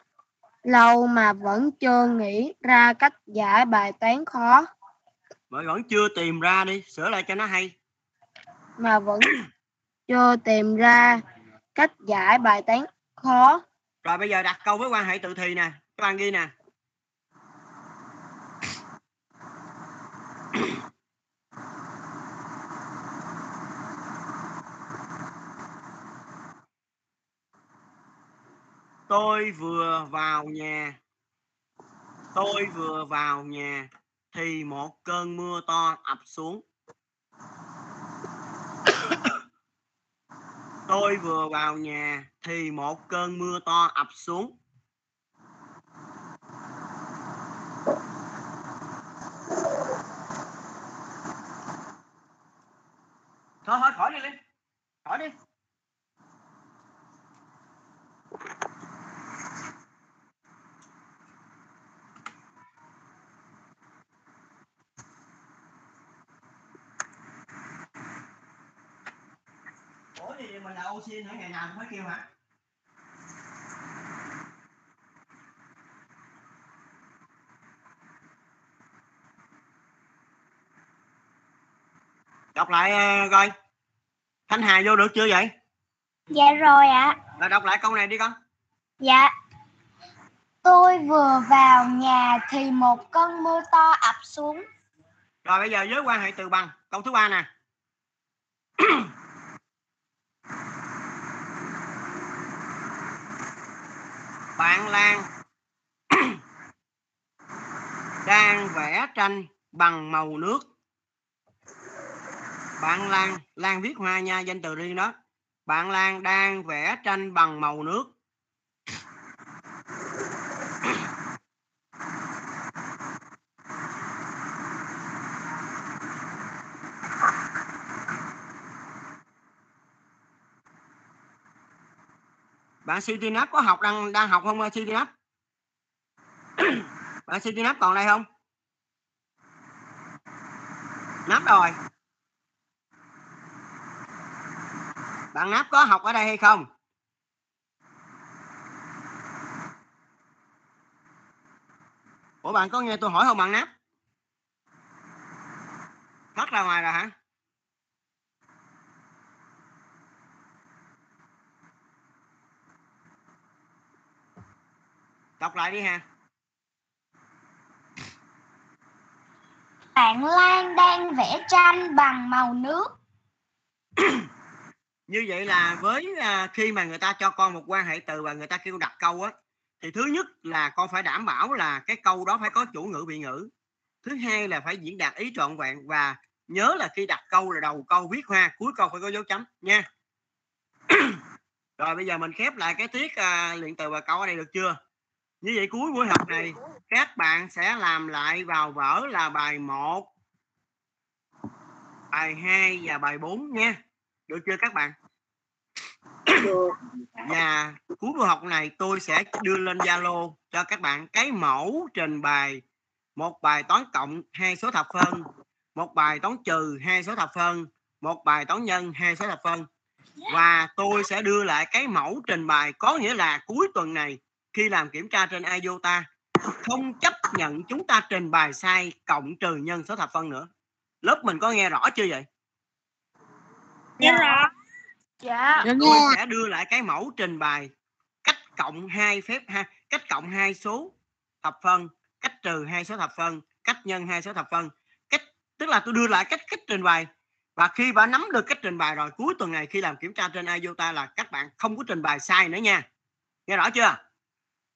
lâu mà vẫn chưa nghĩ ra cách giải bài toán khó Mà vẫn chưa tìm ra đi, sửa lại cho nó hay. mà vẫn chưa tìm ra cách giải bài toán khó. Rồi bây giờ đặt câu với quan hệ tự thì nè, các bạn ghi nè. Tôi vừa vào nhà. Tôi vừa vào nhà thì một cơn mưa to ập xuống. Tôi vừa vào nhà thì một cơn mưa to ập xuống. Thôi thôi, khỏi đi Linh. Khỏi đi. Ủa là oxy hả? Ngày nào cũng phải kêu hả? Đọc lại ờ, coi. Thanh Hà vô được chưa vậy? Dạ rồi ạ. Là đọc lại câu này đi con. Dạ. Tôi vừa vào nhà thì một cơn mưa to ập xuống. Rồi bây giờ với quan hệ từ bằng. Câu thứ ba nè. Bạn Lan đang vẽ tranh bằng màu nước. Bạn Lan, Lan viết hoa nha, danh từ riêng đó. Bạn Lan đang vẽ tranh bằng màu nước. Bạn Citinap có học đang đang học không uh, Citinap? Bạn Citinap còn đây không? Nắp rồi. Bạn Nắp có học ở đây hay không? Ủa, bạn có nghe tôi hỏi không, bạn Nắp? mất ra ngoài rồi hả? Đọc lại đi ha. Bạn Lan đang vẽ tranh bằng màu nước. Như vậy là với à, khi mà người ta cho con một quan hệ từ và người ta kêu đặt câu á thì thứ nhất là con phải đảm bảo là cái câu đó phải có chủ ngữ bị ngữ. Thứ hai là phải diễn đạt ý trọn vẹn và nhớ là khi đặt câu là đầu câu viết hoa, cuối câu phải có dấu chấm nha. Rồi bây giờ mình khép lại cái tiết à, luyện từ và câu ở đây được chưa? Như vậy cuối buổi học này các bạn sẽ làm lại vào vở là bài 1, bài 2 và bài 4 nha. Được chưa các bạn? và cuối buổi học này tôi sẽ đưa lên Zalo cho các bạn cái mẫu trình bày một bài toán cộng hai số thập phân một bài toán trừ hai số thập phân một bài toán nhân hai số thập phân và tôi sẽ đưa lại cái mẫu trình bày có nghĩa là cuối tuần này khi làm kiểm tra trên IOTA không chấp nhận chúng ta trình bày sai cộng trừ nhân số thập phân nữa. Lớp mình có nghe rõ chưa vậy? Dạ. rõ. Dạ. tôi sẽ đưa lại cái mẫu trình bày cách cộng hai phép ha cách cộng hai số thập phân cách trừ hai số thập phân cách nhân hai số thập phân. Cách tức là tôi đưa lại cách cách trình bày. Và khi bà nắm được cách trình bày rồi cuối tuần này khi làm kiểm tra trên IOTA là các bạn không có trình bày sai nữa nha. Nghe rõ chưa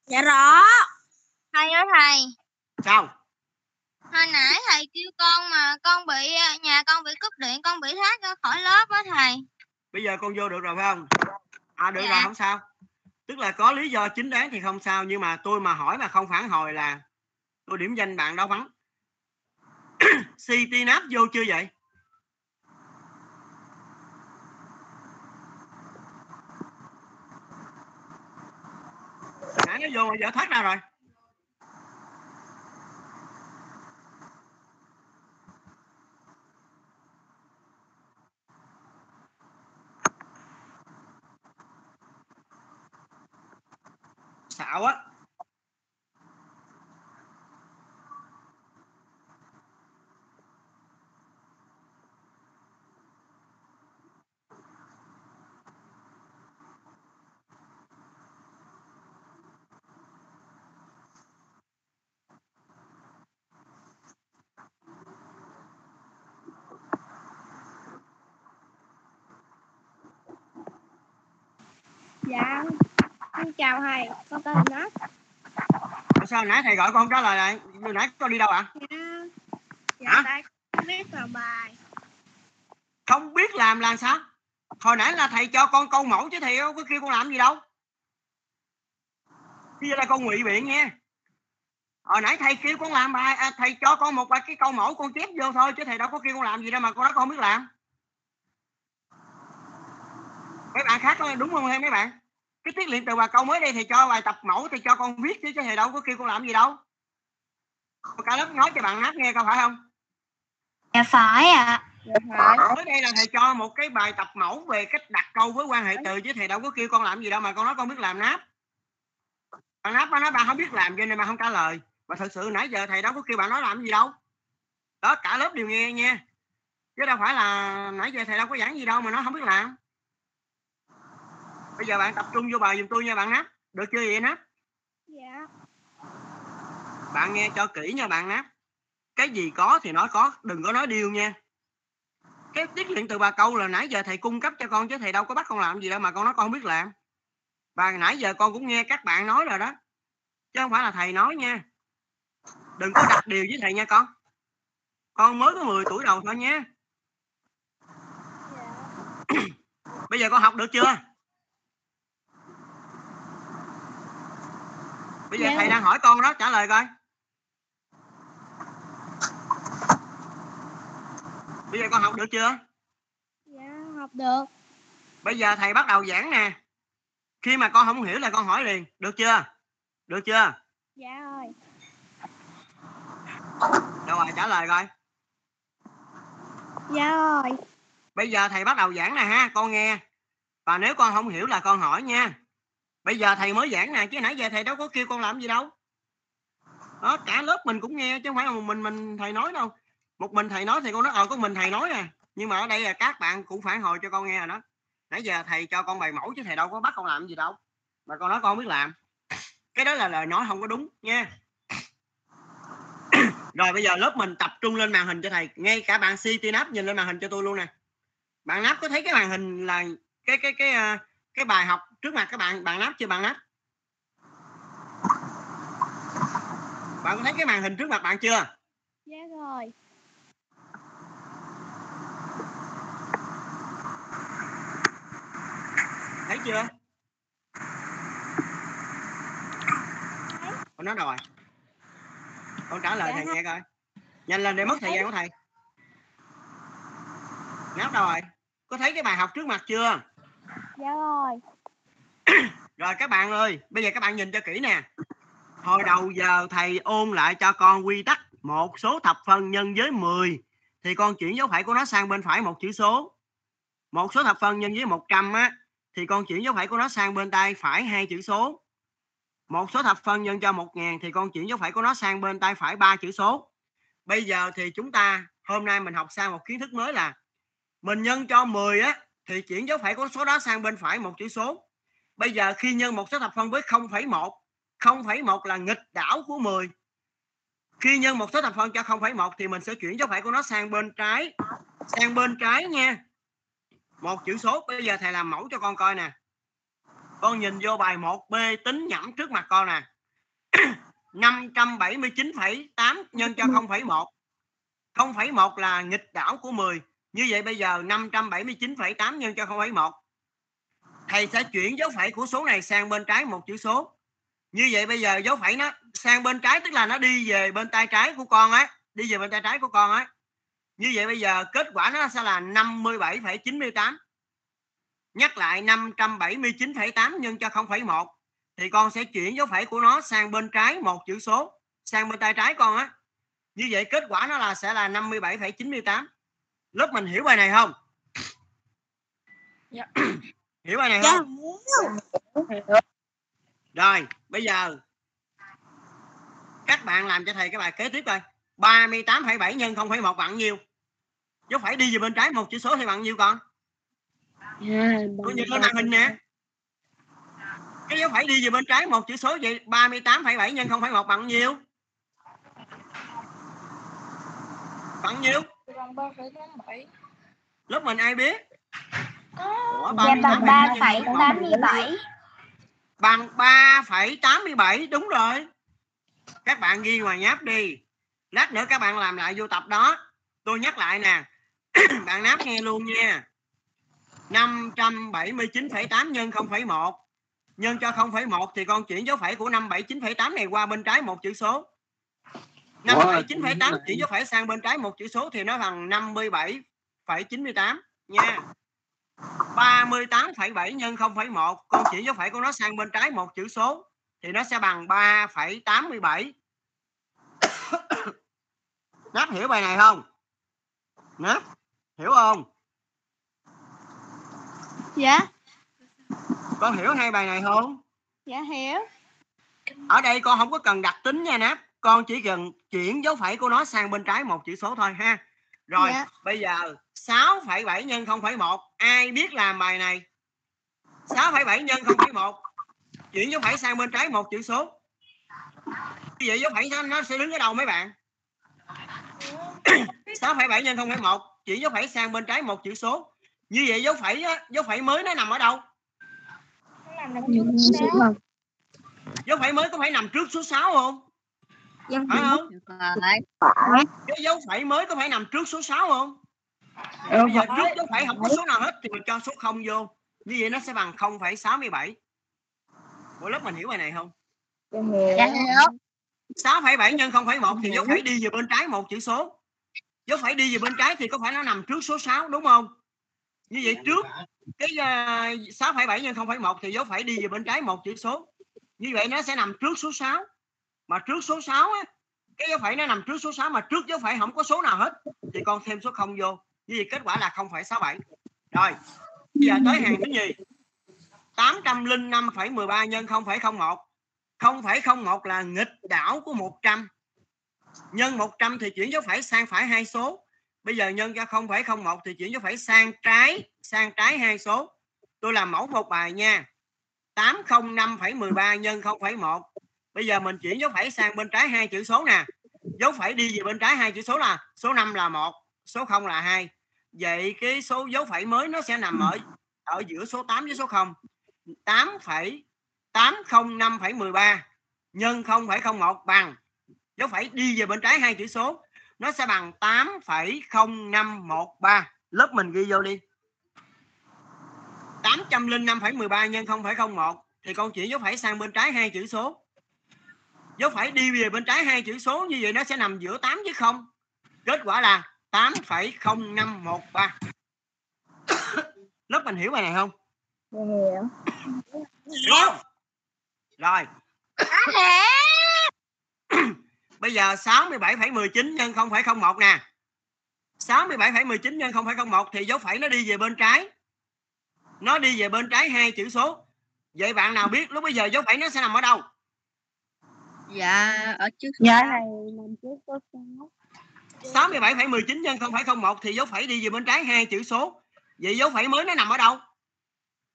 Dạ rõ. Thầy ơi thầy, sao hồi nãy thầy kêu con mà con bị à, nhà con bị cúp điện, con bị thoát ra khỏi lớp á thầy. bây giờ con vô được rồi phải không à được Dạ. rồi không sao tức là có lý do chính đáng thì không sao nhưng mà tôi mà hỏi mà không phản hồi là tôi điểm danh bạn đâu vắng CT nắp vô chưa vậy nó vô mà giờ thoát ra rồi. Xạo á. Dạ. Con chào thầy, con tên là Tại sao nãy thầy gọi con không trả lời lại nãy con đi đâu ạ Dạ. Hả? tại con biết làm bài. không biết làm là sao hồi nãy là thầy cho con câu mẫu chứ thầy đâu có kêu con làm gì đâu bây giờ là con ngụy biện nha hồi nãy thầy kêu con làm bài à, thầy cho con một bài cái câu mẫu con chép vô thôi chứ thầy đâu có kêu con làm gì đâu mà con nói con không biết làm mấy bạn khác có đúng không hay mấy bạn? Cái tiết luyện từ bà câu mới đây thầy cho bài tập mẫu thì cho con viết chứ chứ thầy đâu có kêu con làm gì đâu. Cả lớp nói cho bạn nát nghe coi phải không? Dạ phải ạ. Dạ phải. mới đây là thầy cho một cái bài tập mẫu về cách đặt câu với quan hệ từ chứ thầy đâu có kêu con làm gì đâu mà con nói con biết làm náp. Bạn náp nó nói bạn không biết làm cho nên bạn không trả lời. Mà thật sự nãy giờ thầy đâu có kêu bạn nói làm gì đâu. Đó cả lớp đều nghe nha. Chứ đâu phải là nãy giờ thầy đâu có giảng gì đâu mà nó không biết làm bây giờ bạn tập trung vô bài giùm tôi nha bạn náp. Được chưa vậy náp? Dạ. bạn nghe cho kỹ nha bạn náp. Cái gì có thì nói có đừng có nói điêu nha. Cái tiết luyện từ bà câu là nãy giờ thầy cung cấp cho con chứ thầy đâu có bắt con làm gì đâu mà con nói con không biết làm. Và nãy giờ con cũng nghe các bạn nói rồi đó. Chứ không phải là thầy nói nha. Đừng có đặt điều với thầy nha con. Con mới có 10 tuổi đầu thôi nha. Bây giờ con học được chưa bây giờ Dạ. thầy đang hỏi con đó trả lời coi. Bây giờ con học được chưa? Dạ, học được. bây giờ thầy bắt đầu giảng nè. Khi mà con không hiểu là con hỏi liền. Được chưa? Được chưa? Dạ rồi. đâu rồi trả lời coi. Dạ rồi. bây giờ thầy bắt đầu giảng nè ha con nghe. Và nếu con không hiểu là con hỏi nha bây giờ thầy mới giảng nè, chứ nãy giờ thầy đâu có kêu con làm gì đâu. Đó, cả lớp mình cũng nghe, chứ không phải là một mình mình thầy nói đâu. Một mình thầy nói thì con nói ờ có mình thầy nói à. Nhưng mà ở đây là các bạn cũng phản hồi cho con nghe rồi đó. Nãy giờ thầy cho con bài mẫu chứ thầy đâu có bắt con làm gì đâu. Mà con nói con không biết làm. Cái đó là lời nói không có đúng, nha. Rồi bây giờ lớp mình tập trung lên màn hình cho thầy. Ngay cả bạn CT nắp nhìn lên màn hình cho tôi luôn nè. Bạn nắp có thấy cái màn hình là cái cái cái cái cái bài học trước mặt các bạn bạn nắp chưa? Bạn nắp. Bạn có thấy cái màn hình trước mặt bạn chưa? Dạ rồi. thấy chưa? Con nói rồi. Con trả lời Dạ. thầy nghe coi. Nhanh lên để mất thời gian của thầy. Đâu rồi. Có thấy cái bài học trước mặt chưa Dạ rồi. Rồi các bạn ơi, bây giờ các bạn nhìn cho kỹ nè. Hồi đầu giờ thầy ôn lại cho con quy tắc một số thập phân nhân với 10 thì con chuyển dấu phẩy của nó sang bên phải một chữ số. Một số thập phân nhân với 100 á thì con chuyển dấu phẩy của nó sang bên tay phải hai chữ số. Một số thập phân nhân cho 1000 thì con chuyển dấu phẩy của nó sang bên tay phải ba chữ số. Bây giờ thì chúng ta hôm nay mình học sang một kiến thức mới là mình nhân cho 10 á thì chuyển dấu phẩy của số đó sang bên phải một chữ số. Bây giờ khi nhân một số thập phân với 0,1 0,1 là nghịch đảo của 10 khi nhân một số thập phân cho 0,1 thì mình sẽ chuyển dấu phẩy của nó sang bên trái sang bên trái nha. Một chữ số bây giờ thầy làm mẫu cho con coi nè. Con nhìn vô bài 1B tính nhẩm trước mặt con nè. 579,8 nhân cho 0,1 0,1 là nghịch đảo của 10 như vậy bây giờ 579,8 nhân cho 0,1 thầy sẽ chuyển dấu phẩy của số này sang bên trái một chữ số. Như vậy bây giờ dấu phẩy nó sang bên trái tức là nó đi về bên tay trái của con ấy đi về bên tay trái của con ấy. Như vậy bây giờ kết quả nó sẽ là 57,98 nhắc lại 579,8 nhân cho 0,1 thì con sẽ chuyển dấu phẩy của nó sang bên trái một chữ số sang bên tay trái con á. Như vậy kết quả nó là sẽ là 57,98 lớp mình hiểu bài này không? Dạ. hiểu bài này Dạ. không? rồi bây giờ các bạn làm cho thầy cái bài kế tiếp coi. 38,7 nhân 0,1 bằng nhiêu dấu phẩy đi về bên trái một chữ số thì bằng nhiêu con. Tôi nhìn lên màn hình nè. cái dấu phẩy đi về bên trái một chữ số vậy 38,7 nhân 0,1 bằng nhiêu bằng nhiêu Bằng 3,87. lớp mình ai biết? Ủa, Dạ bằng 38,7 nhân 0,1 3,87. bằng 3,87 đúng rồi. Các bạn ghi ngoài nháp đi. Lát nữa các bạn làm lại vô tập đó. Tôi nhắc lại nè. Bạn náp nghe luôn nha. 579,8 nhân 0,1 nhân cho 0,1 thì con chuyển dấu phẩy của 579,8 này qua bên trái một chữ số 579,8 chuyển dấu phẩy sang bên trái một chữ số thì nó bằng 57,98 nha 38,7 nhân 0,1 con chuyển dấu phẩy của nó sang bên trái một chữ số thì nó sẽ bằng 3,87 Nắp hiểu bài này không? Nắp hiểu không? Dạ, Con hiểu hai bài này không? dạ hiểu. Ở đây con không có cần đặt tính nha Nắp Con chỉ cần chuyển dấu phẩy của nó sang bên trái một chữ số thôi ha. Rồi Dạ. bây giờ 6,7 nhân 0,1 Ai biết làm bài này? 6,7 nhân 0,1 Chuyển dấu phẩy sang bên trái một chữ số. Như vậy dấu phẩy nó- nó sẽ đứng ở đâu mấy bạn? 6,7 nhân 0,1 Chuyển dấu phẩy sang bên trái một chữ số. Như vậy dấu phẩy á, dấu phẩy mới nó nằm ở đâu? Dấu phẩy mới có phải nằm trước số 6 không Phải không? cái dấu phẩy mới có phải nằm trước số 6 không? Bây giờ trước dấu phẩy không có số nào hết thì mình cho số 0 vô. Như vậy nó sẽ bằng 0,67 của lớp mình hiểu bài này không? Dạ hiểu. 6,7 nhân 0,1 thì dấu phẩy đi về bên trái một chữ số. Dấu phẩy đi về bên trái thì có phải nó nằm trước số 6 đúng không? Như vậy trước cái uh, 6,7 nhân 0,1 thì dấu phẩy đi về bên trái một chữ số. Như vậy nó sẽ nằm trước số 6 mà trước số 6 á cái dấu phẩy nó nằm trước số 6 mà trước dấu phẩy không có số nào hết thì con thêm số 0 vô. Như vậy kết quả là 0,67 rồi bây giờ tới hàng thứ gì 805,13 nhân 0,01 0,01 là nghịch đảo của 100 nhân 100 thì chuyển dấu phẩy sang phải hai số. Bây giờ nhân ra 0,01 thì chuyển dấu phẩy sang trái sang trái hai số. Tôi làm mẫu một bài nha. 805,13 nhân 0,1 bây giờ mình chuyển dấu phẩy sang bên trái hai chữ số nè. Dấu phẩy đi về bên trái hai chữ số là số 5 là một số 0 là hai. Vậy cái số dấu phẩy mới nó sẽ nằm ở ở giữa số 8 với số 0 8,805,13 nhân 0,01 bằng dấu phẩy đi về bên trái hai chữ số. Nó sẽ bằng 8,0513 lớp mình ghi vô đi. 805,13 nhân 0,01 thì con chuyển dấu phẩy sang bên trái hai chữ số dấu phẩy đi về bên trái hai chữ số như vậy nó sẽ nằm giữa 8 với 0 kết quả là 8,0513 lớp mình hiểu bài này không? Hiểu. Hiểu không? Rồi. Bây giờ 67,19 nhân 0,01 nè. 67,19 nhân 0,01 thì dấu phẩy nó đi về bên trái. Nó đi về bên trái hai chữ số. Vậy bạn nào biết lúc bây giờ dấu phẩy nó sẽ nằm ở đâu dạ ở trước dạ thầy nằm trước số sáu 67,19 nhân 0,01 thì dấu phẩy đi về bên trái hai chữ số. Vậy dấu phẩy mới nó nằm ở đâu?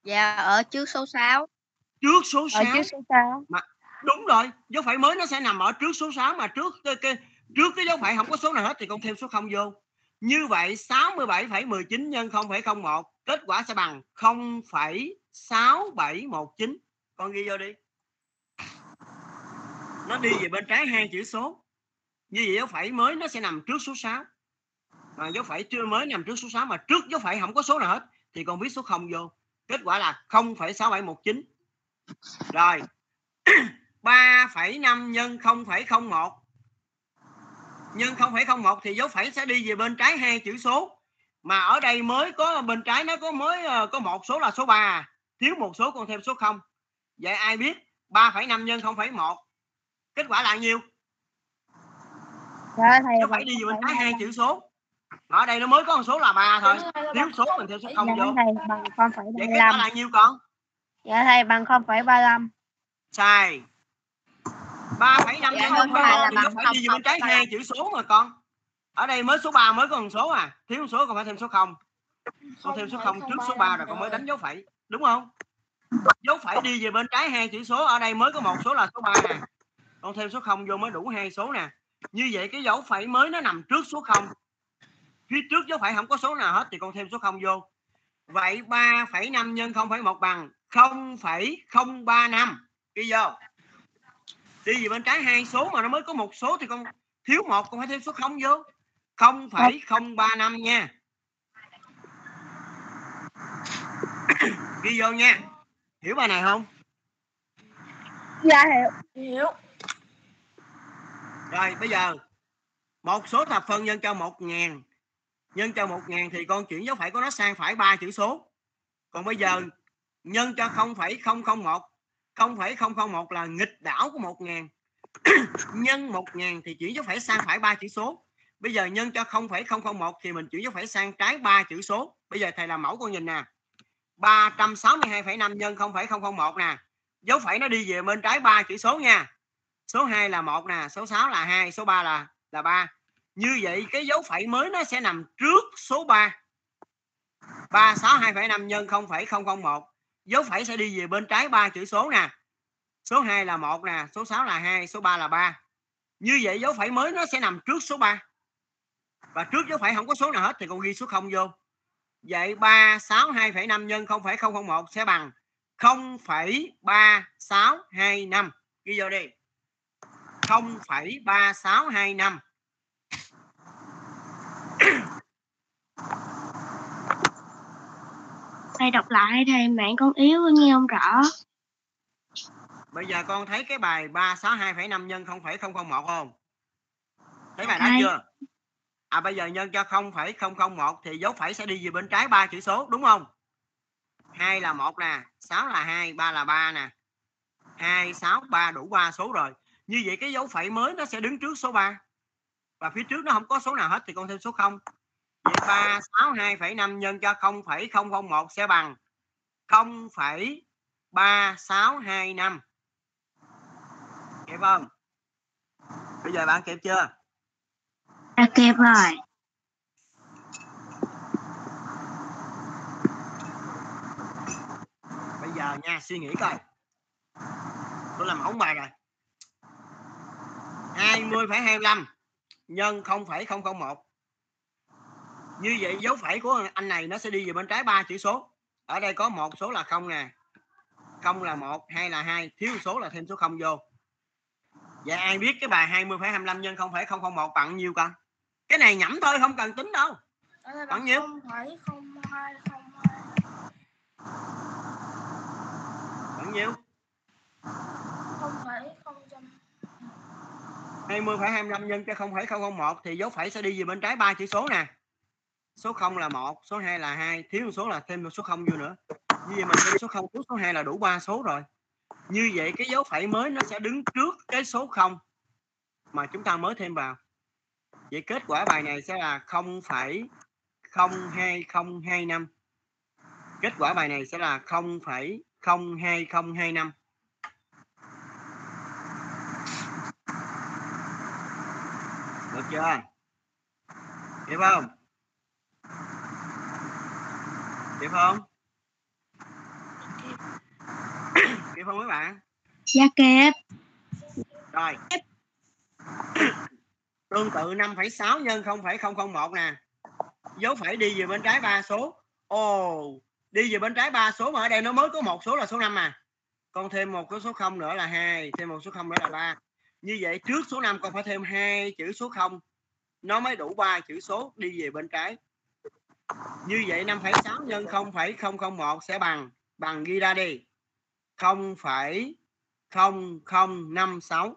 Dạ ở trước số 6 trước số 6 ở trước số sáu. Đúng rồi dấu phẩy mới nó sẽ nằm ở trước số 6 mà trước cái, cái trước cái dấu phẩy không có số nào hết thì con thêm số 0 vô. Như vậy 67,19 nhân 0,01 kết quả sẽ bằng 0,6719 con ghi vô đi nó đi về bên trái hai chữ số. Như vậy dấu phẩy mới nó sẽ nằm trước số 6 mà dấu phẩy chưa mới nằm trước số 6 mà trước dấu phẩy không có số nào hết thì con viết số 0 vô. Kết quả là 0,6719 rồi. 3,5 nhân 0,01 nhân 0,01 thì dấu phẩy sẽ đi về bên trái hai chữ số. Mà ở đây mới có bên trái nó có mới ờ, có một số là số 3 thiếu một số còn thêm số 0 vậy ai biết 3,5 nhân 0,1 kết quả là nhiêu? Dạ thầy dấu phẩy đi về bên trái hai chữ số. Ở đây nó mới có một số là 3 thôi. Thiếu số mình thêm số 0 dạ vô. thầy bằng không phẩy vậy ba kết quả lăm là nhiêu con? Dạ thầy bằng không phẩy ba lăm. Sai. 3,5 Dạ, nhân không phải là 0,1 thì bằng phẩy đi về bên trái 0,35. hai chữ số mà con. Ở đây mới số 3 mới có một số à. Thiếu số còn phải thêm số 0 con thêm số 0 trước số 3 rồi con mới đánh dấu phẩy. Đúng không? Dấu phẩy đi về bên trái hai chữ số. Ở đây mới có một số là số 3 nè con thêm số 0 vô mới đủ hai số nè. Như vậy cái dấu phẩy mới nó nằm trước số 0 phía trước dấu phẩy không có số nào hết thì con thêm số 0 vô. Vậy 3,5 nhân 0,1 bằng 0,035 ghi vô. Đi về bên trái hai số mà nó mới có một số thì con thiếu một con phải thêm số 0 vô. 0,035 nha. Ghi vô nha. Hiểu bài này không? Dạ hiểu. Hiểu rồi bây giờ một số thập phân nhân cho một ngàn. Nhân cho một ngàn thì con chuyển dấu phẩy của nó sang phải ba chữ số. Còn bây giờ nhân cho 0,001 0,001 là nghịch đảo của một ngàn. Nhân một ngàn thì chuyển dấu phẩy sang phải ba chữ số. Bây giờ nhân cho 0,001 thì mình chuyển dấu phẩy sang trái ba chữ số. Bây giờ thầy làm mẫu con nhìn nè. 362,5 nhân 0,001 nè. Dấu phẩy nó đi về bên trái ba chữ số nha số 2 là một nè số 6 là 2 số 3 là là 3 như vậy cái dấu phẩy mới nó sẽ nằm trước số 3 362,5 nhân 0,001 dấu phẩy sẽ đi về bên trái ba chữ số nè. Số 2 là một nè số 6 là 2 số 3 là 3 như vậy dấu phẩy mới nó sẽ nằm trước số 3 và trước dấu phẩy không có số nào hết thì con ghi số 0 vô. Vậy 362,5 nhân 0,001 sẽ bằng 0,3625 ghi vô đi. 0,3625 thầy đọc lại thầy mạng con yếu nghe không rõ? Bây giờ con thấy cái bài 362,5 nhân 0,001 không thấy bài đó chưa? À bây giờ nhân cho 0,001 thì dấu phẩy sẽ đi về bên trái ba chữ số đúng không? 2 là 1 nè 6 là 2 3 là 3 nè. 2 6 3 đủ 3 số rồi như vậy cái dấu phẩy mới nó sẽ đứng trước số 3 và phía trước nó không có số nào hết thì con thêm số 0 vậy 362,5 nhân cho 0,001 sẽ bằng 0,3625 kịp không? Bây giờ bạn kịp chưa? À, kịp rồi. Bây giờ nha suy nghĩ coi. Tôi làm ống bài rồi 20,25 nhân 0,001 như vậy dấu phẩy của anh này nó sẽ đi về bên trái ba chữ số. Ở đây có một số là không nè. Không là một hai là hai thiếu số là thêm số không vô. Vậy ai biết cái bài 20,25 nhân 0,001 bằng nhiêu con? Cái này nhẩm thôi không cần tính đâu. Bao nhiêu? không phải không hai không bằng nhiêu không phải không trăm 20,25 nhân cho 0,001 thì dấu phẩy sẽ đi về bên trái ba chữ số nè. Số 0 là 1 số 2 là 2 thiếu một số là thêm một số 0 vô nữa. Như vậy mình thêm số 0 trước số 2 là đủ 3 số rồi. Như vậy cái dấu phẩy mới nó sẽ đứng trước cái số 0 mà chúng ta mới thêm vào. Vậy kết quả bài này sẽ là 0,02025 kết quả bài này sẽ là 0,02025 được chưa? Kịp không? Kịp không? Kịp không mấy bạn? Dạ kịp. rồi. Tương tự 5,6 nhân 0,001 nè. Dấu phẩy đi về bên trái ba số. Ồ đi về bên trái ba số mà ở đây nó mới có một số là số 5 à con thêm một cái số 0 nữa là hai thêm một số 0 nữa là ba như vậy trước số 5 con phải thêm hai chữ số 0 nó mới đủ ba chữ số đi về bên trái. Như vậy 5,6 nhân 0,001 sẽ bằng bằng ghi ra đi. 0,0056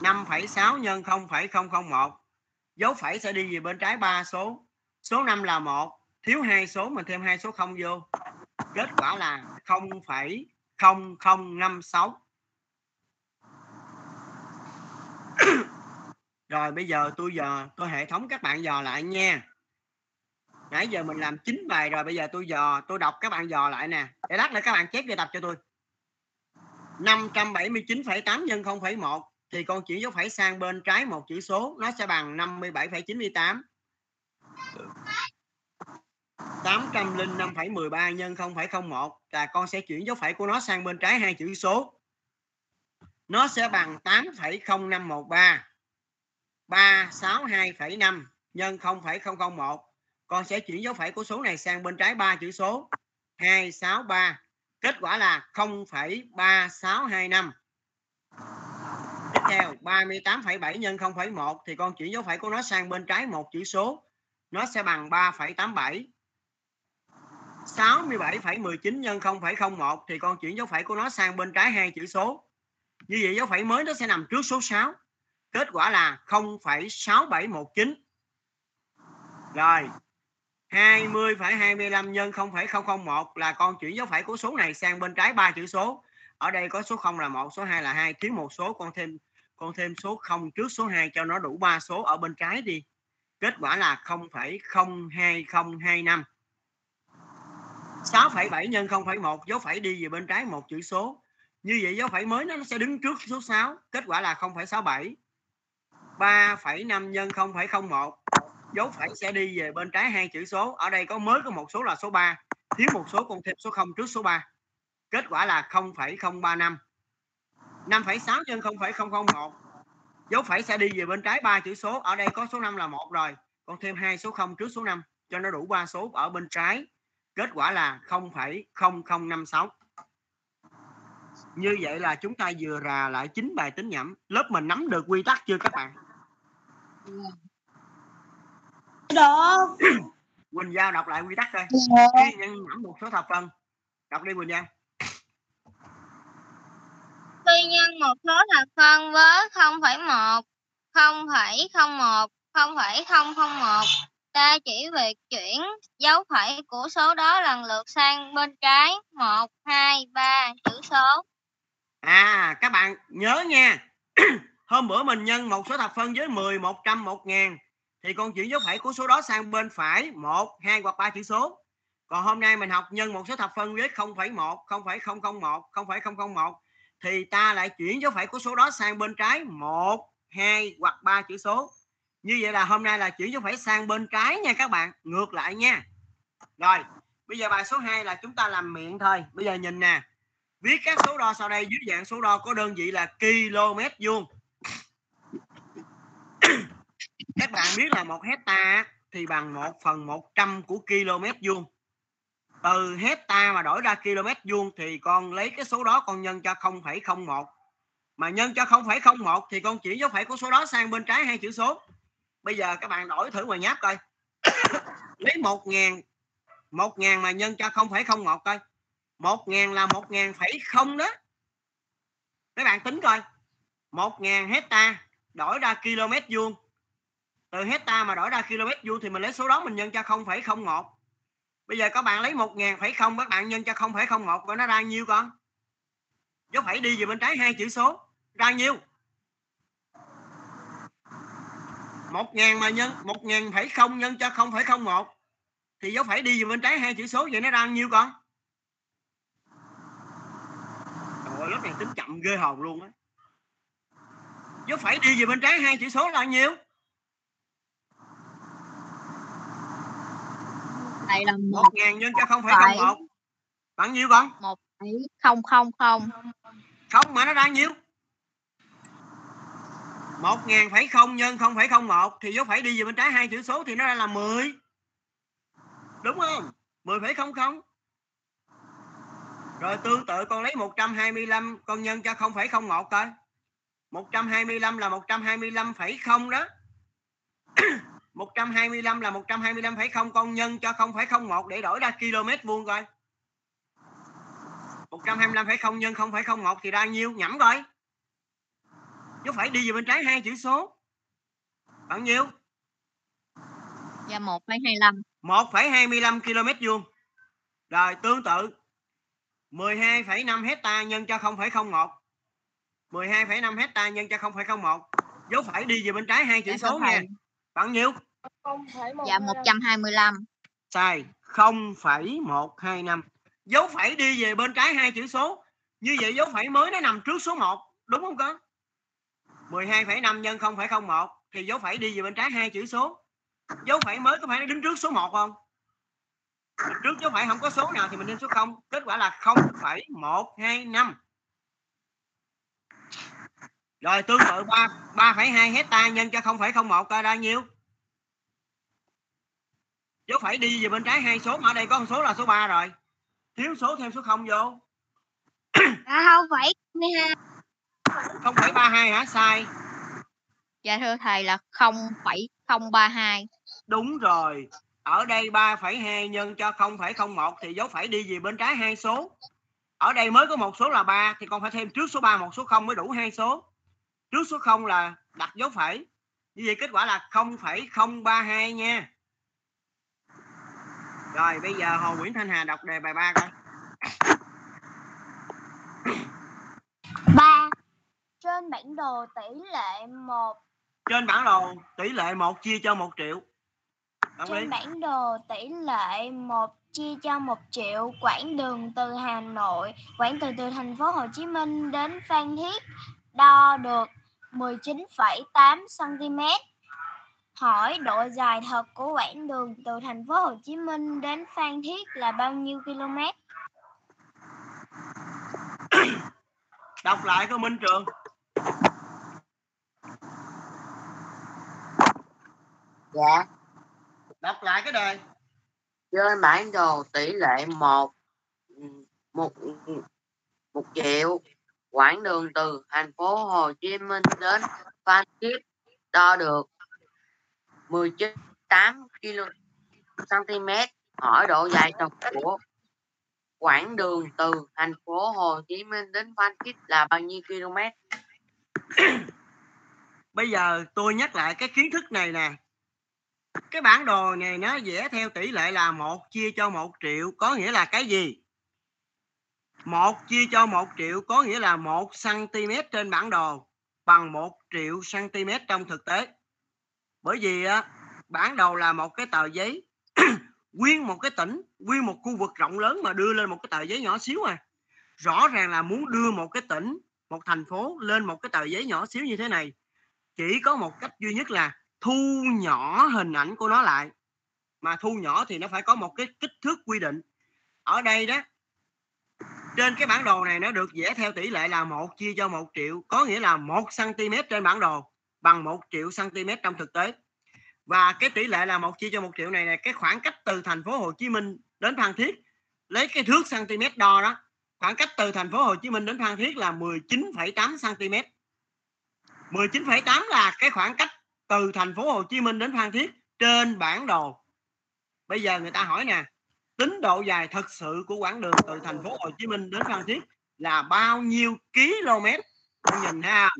5,6 nhân 0,001 dấu phẩy sẽ đi về bên trái ba số. Số 5 là một. Thiếu hai số mình thêm hai số 0 vô kết quả là 0,0056 rồi bây giờ tôi giờ tôi hệ thống các bạn dò lại nha. Nãy giờ mình làm chín bài rồi bây giờ tôi dò tôi đọc các bạn dò lại nè. Để lát nữa các bạn chép về tập cho tôi. 579,8 nhân 0,1 thì con chuyển dấu phẩy sang bên trái một chữ số nó sẽ bằng 57,98 805,13 nhân 0,01 là con sẽ chuyển dấu phẩy của nó sang bên trái hai chữ số. Nó sẽ bằng 8,0513 362,5 nhân 0,001 con sẽ chuyển dấu phẩy của số này sang bên trái ba chữ số. 263 kết quả là 0,3625 tiếp theo 38,7 nhân 0,1 thì con chuyển dấu phẩy của nó sang bên trái một chữ số. Nó sẽ bằng 3,87 67,19 nhân 0,01 thì con chuyển dấu phẩy của nó sang bên trái hai chữ số. Như vậy dấu phẩy mới nó sẽ nằm trước số 6 kết quả là 0,6719 rồi 20,25 nhân 0,001 là con chuyển dấu phẩy của số này sang bên trái ba chữ số. Ở đây có số 0 là 1, số 2 là 2, thiếu một số con thêm con thêm số 0 trước số 2 cho nó đủ ba số ở bên trái đi. Kết quả là 0,02025 6,7 nhân 0,1 dấu phẩy đi về bên trái một chữ số. Như vậy dấu phẩy mới nó sẽ đứng trước số 6 kết quả là 0,67 3,5 nhân 0,01 dấu phẩy sẽ đi về bên trái hai chữ số. Ở đây có mới có một số là số 3 thiếu một số con thêm số 0 trước số 3 kết quả là 0,035 5,6 nhân 0,001 dấu phẩy sẽ đi về bên trái ba chữ số. Ở đây có số 5 là một rồi còn thêm hai số 0 trước số 5 cho nó đủ ba số ở bên trái kết quả là 0,0056 như vậy là chúng ta vừa rà lại chín bài tính nhẩm. Lớp mình nắm được quy tắc chưa các bạn? Được. Quỳnh Giao đọc lại quy tắc coi. Dạ. khi nhân nhẩm một số thập phân đọc đi Quỳnh Giao. Khi nhân một số thập phân với 0,1, 0,01, 0,001, ta chỉ việc chuyển dấu phẩy của số đó lần lượt sang bên trái. 1, 2, 3 chữ số. à các bạn nhớ nha. Hôm bữa mình nhân một số thập phân với 10 100 1 ngàn. Thì con chuyển dấu phẩy của số đó sang bên phải. 1 2 hoặc 3 chữ số. Còn hôm nay mình học nhân một số thập phân với 0,1 0,001 0,001 thì ta lại chuyển dấu phẩy của số đó sang bên trái. 1 2 hoặc 3 chữ số như vậy là hôm nay là chuyển dấu phẩy sang bên trái nha các bạn ngược lại nha. Rồi bây giờ bài số 2 là chúng ta làm miệng thôi. Bây giờ nhìn nè viết các số đo sau đây dưới dạng số đo có đơn vị là km vuông. Các bạn biết là một hecta thì bằng 1 phần 100 của km vuông. Từ hecta mà đổi ra km vuông thì con lấy cái số đó con nhân cho 0,01 mà nhân cho 0,01 thì con chuyển dấu phẩy của số đó sang bên trái hai chữ số bây giờ các bạn đổi thử ngoài nháp coi. Lấy một ngàn một ngàn mà nhân cho không phải không một coi. Một ngàn là một ngàn phẩy không đó. Các bạn tính coi. Một ngàn hecta đổi ra km vuông. Từ hecta mà đổi ra km vuông thì mình lấy số đó mình nhân cho không phẩy không một. Bây giờ các bạn lấy một ngàn phẩy không, các bạn nhân cho không phẩy không một coi nó ra nhiêu con? Dấu phẩy đi về bên trái hai chữ số. Ra nhiêu? 1.000 mà nhân 1.000 phẩy không nhân cho 0,01 thì dấu phẩy đi về bên trái hai chữ số vậy nó ra nhiêu con? Trời lớp này tính chậm ghê hồn luôn á. Dấu phẩy đi về bên trái hai chữ số là nhiêu? Đây là một một ngàn nhân cho không phải không một. Bằng nhiêu con? Một phẩy không không không. Không mà nó ra nhiêu một ngàn phẩy không nhân không phẩy không một thì dấu phẩy đi về bên trái hai chữ số thì nó ra là 10 đúng không? 10 phẩy không không. Rồi tương tự con lấy 125 con nhân cho 0,01 coi. 125 là 125,0 đó. 125 là 125,0 con nhân cho 0,01 để đổi ra km vuông coi. 125,0 nhân 0,01 thì ra nhiêu? Nhẩm coi dấu phải đi về bên trái hai chữ số. Bằng nhiêu? Và một phẩy hai lăm. 1,25 km vuông. Rồi tương tự. 12,5 hecta nhân cho 0,01 12,5 hecta nhân cho 0,01 dấu phải đi về bên trái hai chữ Dạ, số nha. bằng nhiêu? và một trăm hai mươi lăm. Sai 0,125 dấu phẩy đi về bên trái hai chữ số. Như vậy dấu phẩy mới nó nằm trước số 1 đúng không con 12,5 nhân 0,01 thì dấu phẩy đi về bên trái hai chữ số. Dấu phẩy mới có phải nó đứng trước số 1 không? Trước dấu phẩy không có số nào thì mình lên số 0 kết quả là 0,125 rồi tương tự 3 3,2 hecta nhân cho 0,01 coi ra nhiêu? Dấu phẩy đi về bên trái hai số mà ở đây có con số là số 3 rồi. Thiếu số thêm số 0 vô. À, không phải 12 0,32 hả? Sai. Dạ thưa thầy là không phẩy không ba hai. Đúng rồi. Ở đây 3,2 nhân cho 0,01 thì dấu phẩy đi về bên trái hai số. Ở đây mới có một số là 3 thì con phải thêm trước số 3 một số 0 mới đủ hai số. Trước số 0 là đặt dấu phẩy. Như vậy kết quả là 0,032 nha. Rồi bây giờ Hồ Nguyễn Thanh Hà đọc đề bài 3 coi. 3 trên bản đồ tỷ lệ 1 trên bản đồ tỷ lệ 1 chia cho 1 triệu. Đồng ý. trên bản đồ tỷ lệ 1 chia cho 1 triệu quãng đường từ Hà Nội quãng từ từ thành phố Hồ Chí Minh đến Phan Thiết đo được 19,8 cm hỏi độ dài thật của quãng đường từ thành phố Hồ Chí Minh đến Phan Thiết là bao nhiêu km đọc lại câu Minh Trường Dạ. đọc lại cái đề Trên bản đồ tỷ lệ một một một triệu. Quãng đường từ thành phố Hồ Chí Minh đến Phan Thiết đo được 19,8 km hỏi độ dài trục của quãng đường từ thành phố Hồ Chí Minh đến Phan Thiết là bao nhiêu km bây giờ tôi nhắc lại cái kiến thức này nè. Cái bản đồ này nó vẽ theo tỷ lệ là một chia cho một triệu có nghĩa là cái gì? Một chia cho một triệu có nghĩa là một cm trên bản đồ bằng một triệu cm trong thực tế. Bởi vì á, bản đồ là một cái tờ giấy nguyên một cái tỉnh nguyên một khu vực rộng lớn mà đưa lên một cái tờ giấy nhỏ xíu à. Rõ ràng là muốn đưa một cái tỉnh một thành phố lên một cái tờ giấy nhỏ xíu như thế này. Chỉ có một cách duy nhất là thu nhỏ hình ảnh của nó lại. Mà thu nhỏ thì nó phải có một cái kích thước quy định. Ở đây đó, trên cái bản đồ này nó được vẽ theo tỷ lệ là một chia cho một triệu, có nghĩa là một cm trên bản đồ, bằng một triệu cm trong thực tế. Và cái tỷ lệ là một chia cho một triệu này là cái khoảng cách từ thành phố Hồ Chí Minh đến Phan Thiết, lấy cái thước cm đo đó khoảng cách từ thành phố Hồ Chí Minh đến Phan Thiết là 19,8 cm 19,8 là cái khoảng cách từ thành phố Hồ Chí Minh đến Phan Thiết trên bản đồ. Bây giờ người ta hỏi nè tính độ dài thật sự của quãng đường từ thành phố Hồ Chí Minh đến Phan Thiết là bao nhiêu km Tôi nhìn ha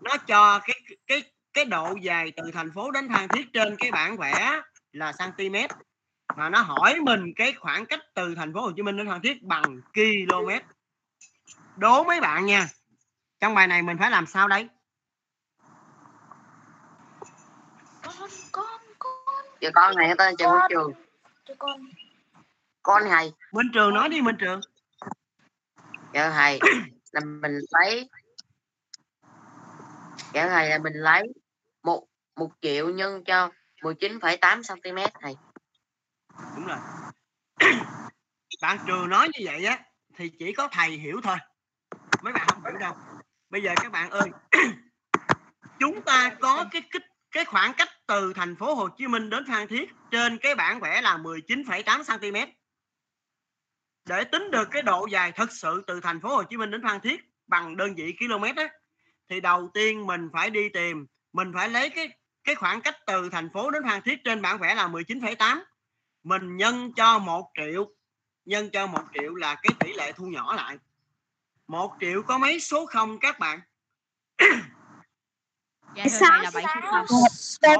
nó cho cái cái cái độ dài từ thành phố đến Phan Thiết trên cái bản vẽ là cm mà nó hỏi mình cái khoảng cách từ thành phố Hồ Chí Minh đến Phan Thiết bằng km. Đố mấy bạn nha. Trong bài này mình phải làm sao đấy con con con Giờ con này tên Trần Minh Trường. Con con thầy Minh Trường nói đi Minh Trường. Dạ thầy là mình lấy dạ thầy là mình lấy một một triệu nhân cho 19,8 cm thầy đúng rồi. Bạn Trường nói như vậy á thì chỉ có thầy hiểu thôi. Mấy bạn không hiểu đâu. Bây giờ các bạn ơi chúng ta có cái kích cái khoảng cách từ thành phố Hồ Chí Minh đến Phan Thiết trên cái bản vẽ là 19,8 cm để tính được cái độ dài thật sự từ thành phố Hồ Chí Minh đến Phan Thiết bằng đơn vị km á thì đầu tiên mình phải đi tìm mình phải lấy cái cái khoảng cách từ thành phố đến Phan Thiết trên bản vẽ là 19,8 mình nhân cho một triệu nhân cho một triệu là cái tỷ lệ thu nhỏ lại. Một triệu có mấy số không các bạn? Dạ thầy là 7 số không.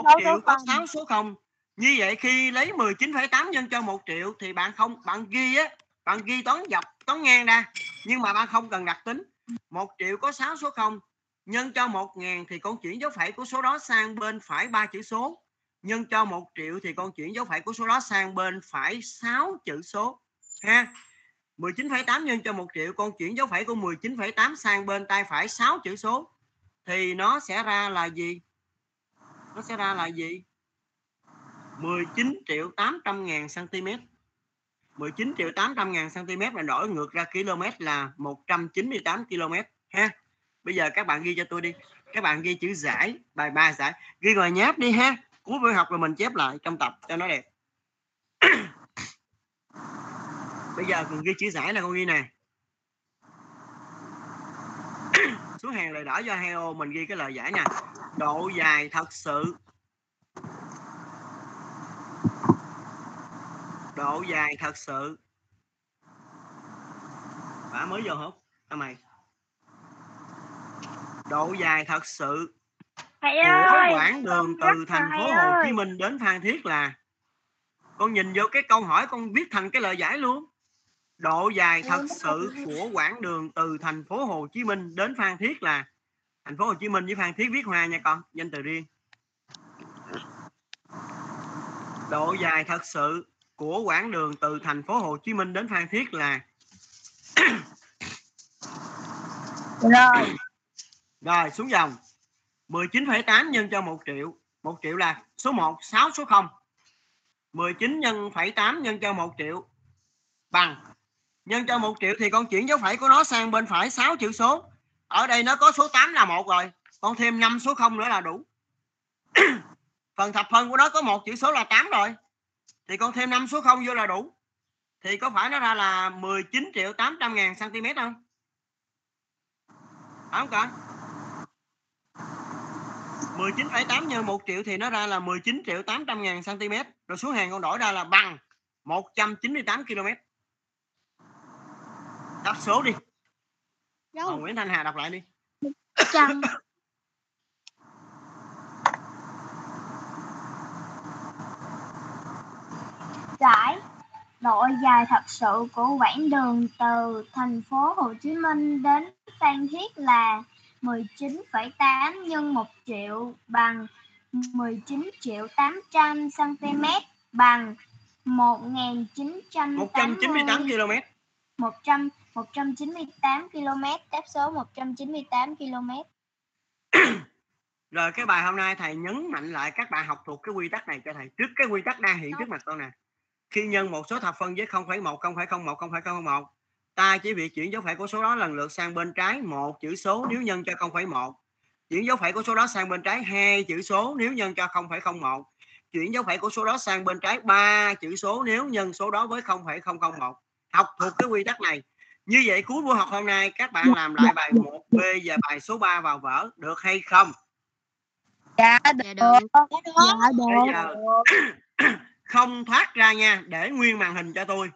một triệu có 6 số không. Như vậy khi lấy 19,8 nhân cho một triệu thì bạn không bạn ghi á bạn ghi toán dọc toán ngang ra. Nhưng mà bạn không cần đặt tính. Một triệu có 6 số không. Nhân cho một ngàn thì con chuyển dấu phẩy của số đó sang bên phải ba chữ số nhân cho một triệu thì con chuyển dấu phẩy của số đó sang bên phải 6 chữ số ha? 19,8 nhân cho một triệu con chuyển dấu phẩy của 19,8 sang bên tay phải 6 chữ số. Thì nó sẽ ra là gì? Nó sẽ ra là gì? 19 triệu 800 ngàn cm 19 triệu 800 ngàn cm là đổi ngược ra km là 198 km ha? Bây giờ các bạn ghi cho tôi đi. Các bạn ghi chữ giải bài 3 giải. Ghi ngoài nháp đi ha? Cuối buổi học rồi mình chép lại trong tập cho nó đẹp. Bây giờ mình ghi chữ giải là con ghi nè. Số hàng lời đỏ do Heo, mình ghi cái lời giải nè độ dài thật sự. Độ dài thật sự. Bả mới vô hút tao mày. Độ dài thật sự thầy của ơi quãng đường từ thành phố Hồ ơi. Chí Minh đến Phan Thiết là con nhìn vô cái câu hỏi con viết thành cái lời giải luôn. Độ dài thật sự của quãng đường từ thành phố Hồ Chí Minh đến Phan Thiết là thành phố Hồ Chí Minh với Phan Thiết viết hòa nha con danh từ riêng. Độ dài thật sự của quãng đường từ thành phố Hồ Chí Minh đến Phan Thiết là rồi. Rồi xuống dòng 19,8 nhân cho 1 triệu. 1 triệu là số 1 6 số 0 19 nhân phẩy 8 nhân cho 1 triệu. Bằng. Nhân cho 1 triệu thì con chuyển dấu phẩy của nó sang bên phải 6 chữ số. Ở đây nó có số 8 là một rồi. Con thêm 5 số 0 nữa là đủ. Phần thập phân của nó có một chữ số là 8 rồi. Thì con thêm 5 số 0 vô là đủ. Thì có phải nó ra là 19 triệu 800 ngàn cm không? Phải không con 19,8 nhân 1 triệu thì nó ra là 19 triệu 800 ngàn cm rồi số hàng con đổi ra là bằng 198 km đáp số đi. Ờ, Nguyễn Thanh Hà đọc lại đi. Trăm. Giải độ dài thật sự của quãng đường từ thành phố Hồ Chí Minh đến Phan Thiết là 19,8 nhân 1 triệu bằng 19 triệu 800 cm bằng 1980 198 km. 100 198 km đáp số 198 km. Rồi cái bài hôm nay thầy nhấn mạnh lại các bạn học thuộc cái quy tắc này cho thầy. Trước cái quy tắc đang hiện trước mặt con nè. Khi nhân một số thập phân với 0,1 0,01 0,01 ta chỉ việc chuyển dấu phẩy của số đó lần lượt sang bên trái một chữ số nếu nhân cho 0,1 chuyển dấu phẩy của số đó sang bên trái hai chữ số nếu nhân cho 0,01 chuyển dấu phẩy của số đó sang bên trái ba chữ số nếu nhân số đó với 0,001 học thuộc cái quy tắc này như vậy cuối buổi học hôm nay các bạn làm lại bài 1B và bài số 3 vào vở được hay không Dạ Dạ được. được. Dạ bây được. giờ không thoát ra nha để nguyên màn hình cho tôi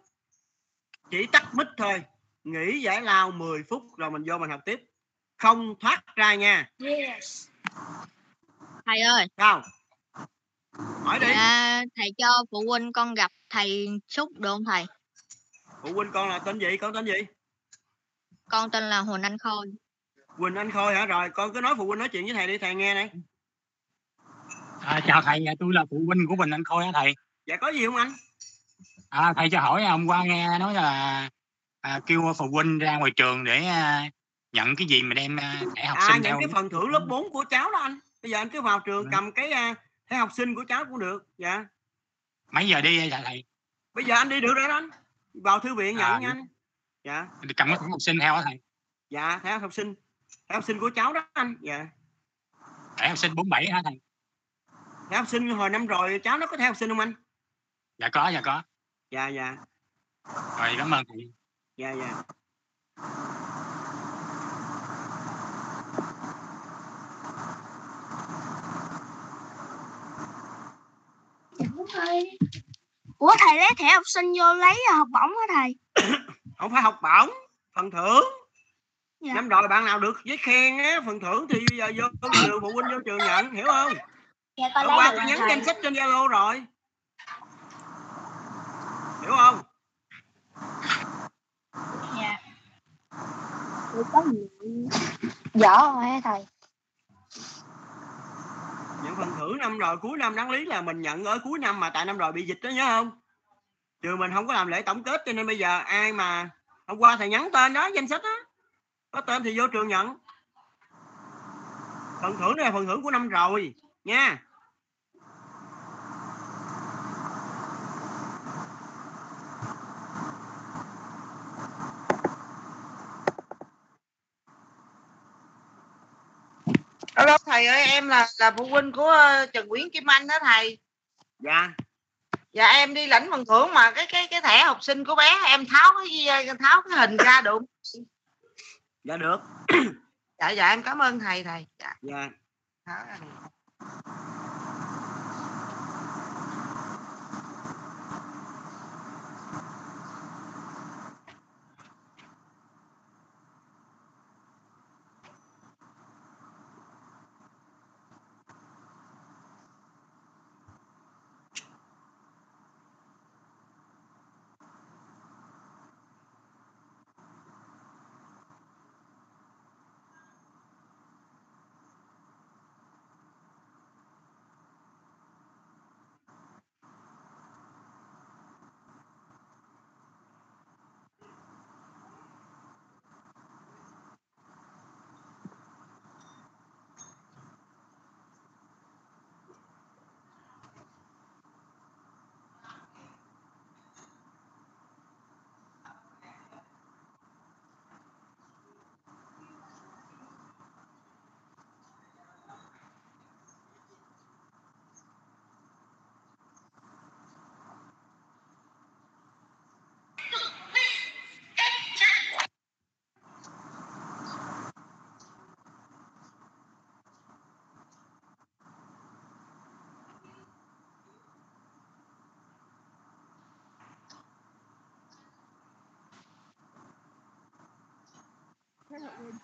chỉ tắt mic thôi. Nghỉ giải lao 10 phút rồi mình vô mình học tiếp. Không thoát ra nha. Yes. Thầy ơi. Sao? Hỏi đi. Dạ, thầy cho phụ huynh con gặp thầy xúc được không thầy? Phụ huynh con là tên gì? Con tên gì? Con tên là Huỳnh Anh Khôi. Quỳnh Anh Khôi hả? Rồi con cứ nói phụ huynh nói chuyện với thầy đi. Thầy nghe này. À, chào thầy, tôi là phụ huynh của Bình Anh Khôi á thầy. dạ có gì không anh À, thầy cho hỏi hôm qua nghe nói là à, kêu phụ huynh ra ngoài trường để à, nhận cái gì mà đem à, thẻ học à sinh theo. cái phần thưởng lớp 4 của cháu đó anh bây giờ anh cứ vào trường Ừ. cầm cái à, thẻ học sinh của cháu cũng được dạ Mấy giờ đi vậy thầy? bây giờ anh đi được rồi đó anh vào thư viện nhận À, nha anh dạ Cầm cái thẻ học sinh theo á thầy. dạ thẻ học sinh thẻ học sinh của cháu đó anh dạ Thẻ học sinh 47 hả thầy? thẻ học sinh hồi năm rồi cháu nó có thẻ học sinh không anh Dạ có, dạ có. Dạ dạ Rồi cảm ơn thầy. dạ dạ Ủa thầy lấy thẻ học sinh vô lấy học bổng hả thầy? không phải học bổng phần thưởng Dạ. năm rồi bạn nào được giấy khen á phần thưởng thì bây giờ vô trường phụ huynh vô trường nhận hiểu không Dạ con hôm qua tôi nhắn danh sách trên zalo rồi hiểu không Dạ. Dở rồi hả thầy? nhận phần thưởng năm rồi cuối năm đáng lý là mình nhận ở cuối năm mà tại năm rồi bị dịch đó nhớ không trường mình không có làm lễ tổng kết cho nên bây giờ ai mà hôm qua thầy nhắn tên đó danh sách đó có tên thì vô trường nhận phần thưởng này là phần thưởng của năm rồi nha Alo thầy ơi em là là phụ huynh của ờ, Trần Nguyễn Kim Anh đó thầy. dạ Dạ em đi lãnh phần thưởng mà cái cái cái thẻ học sinh của bé em tháo cái gì- tháo cái hình ra được. dạ được Dạ dạ em cảm ơn thầy thầy. Dạ. dạ tháo ra parrot would.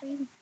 Thank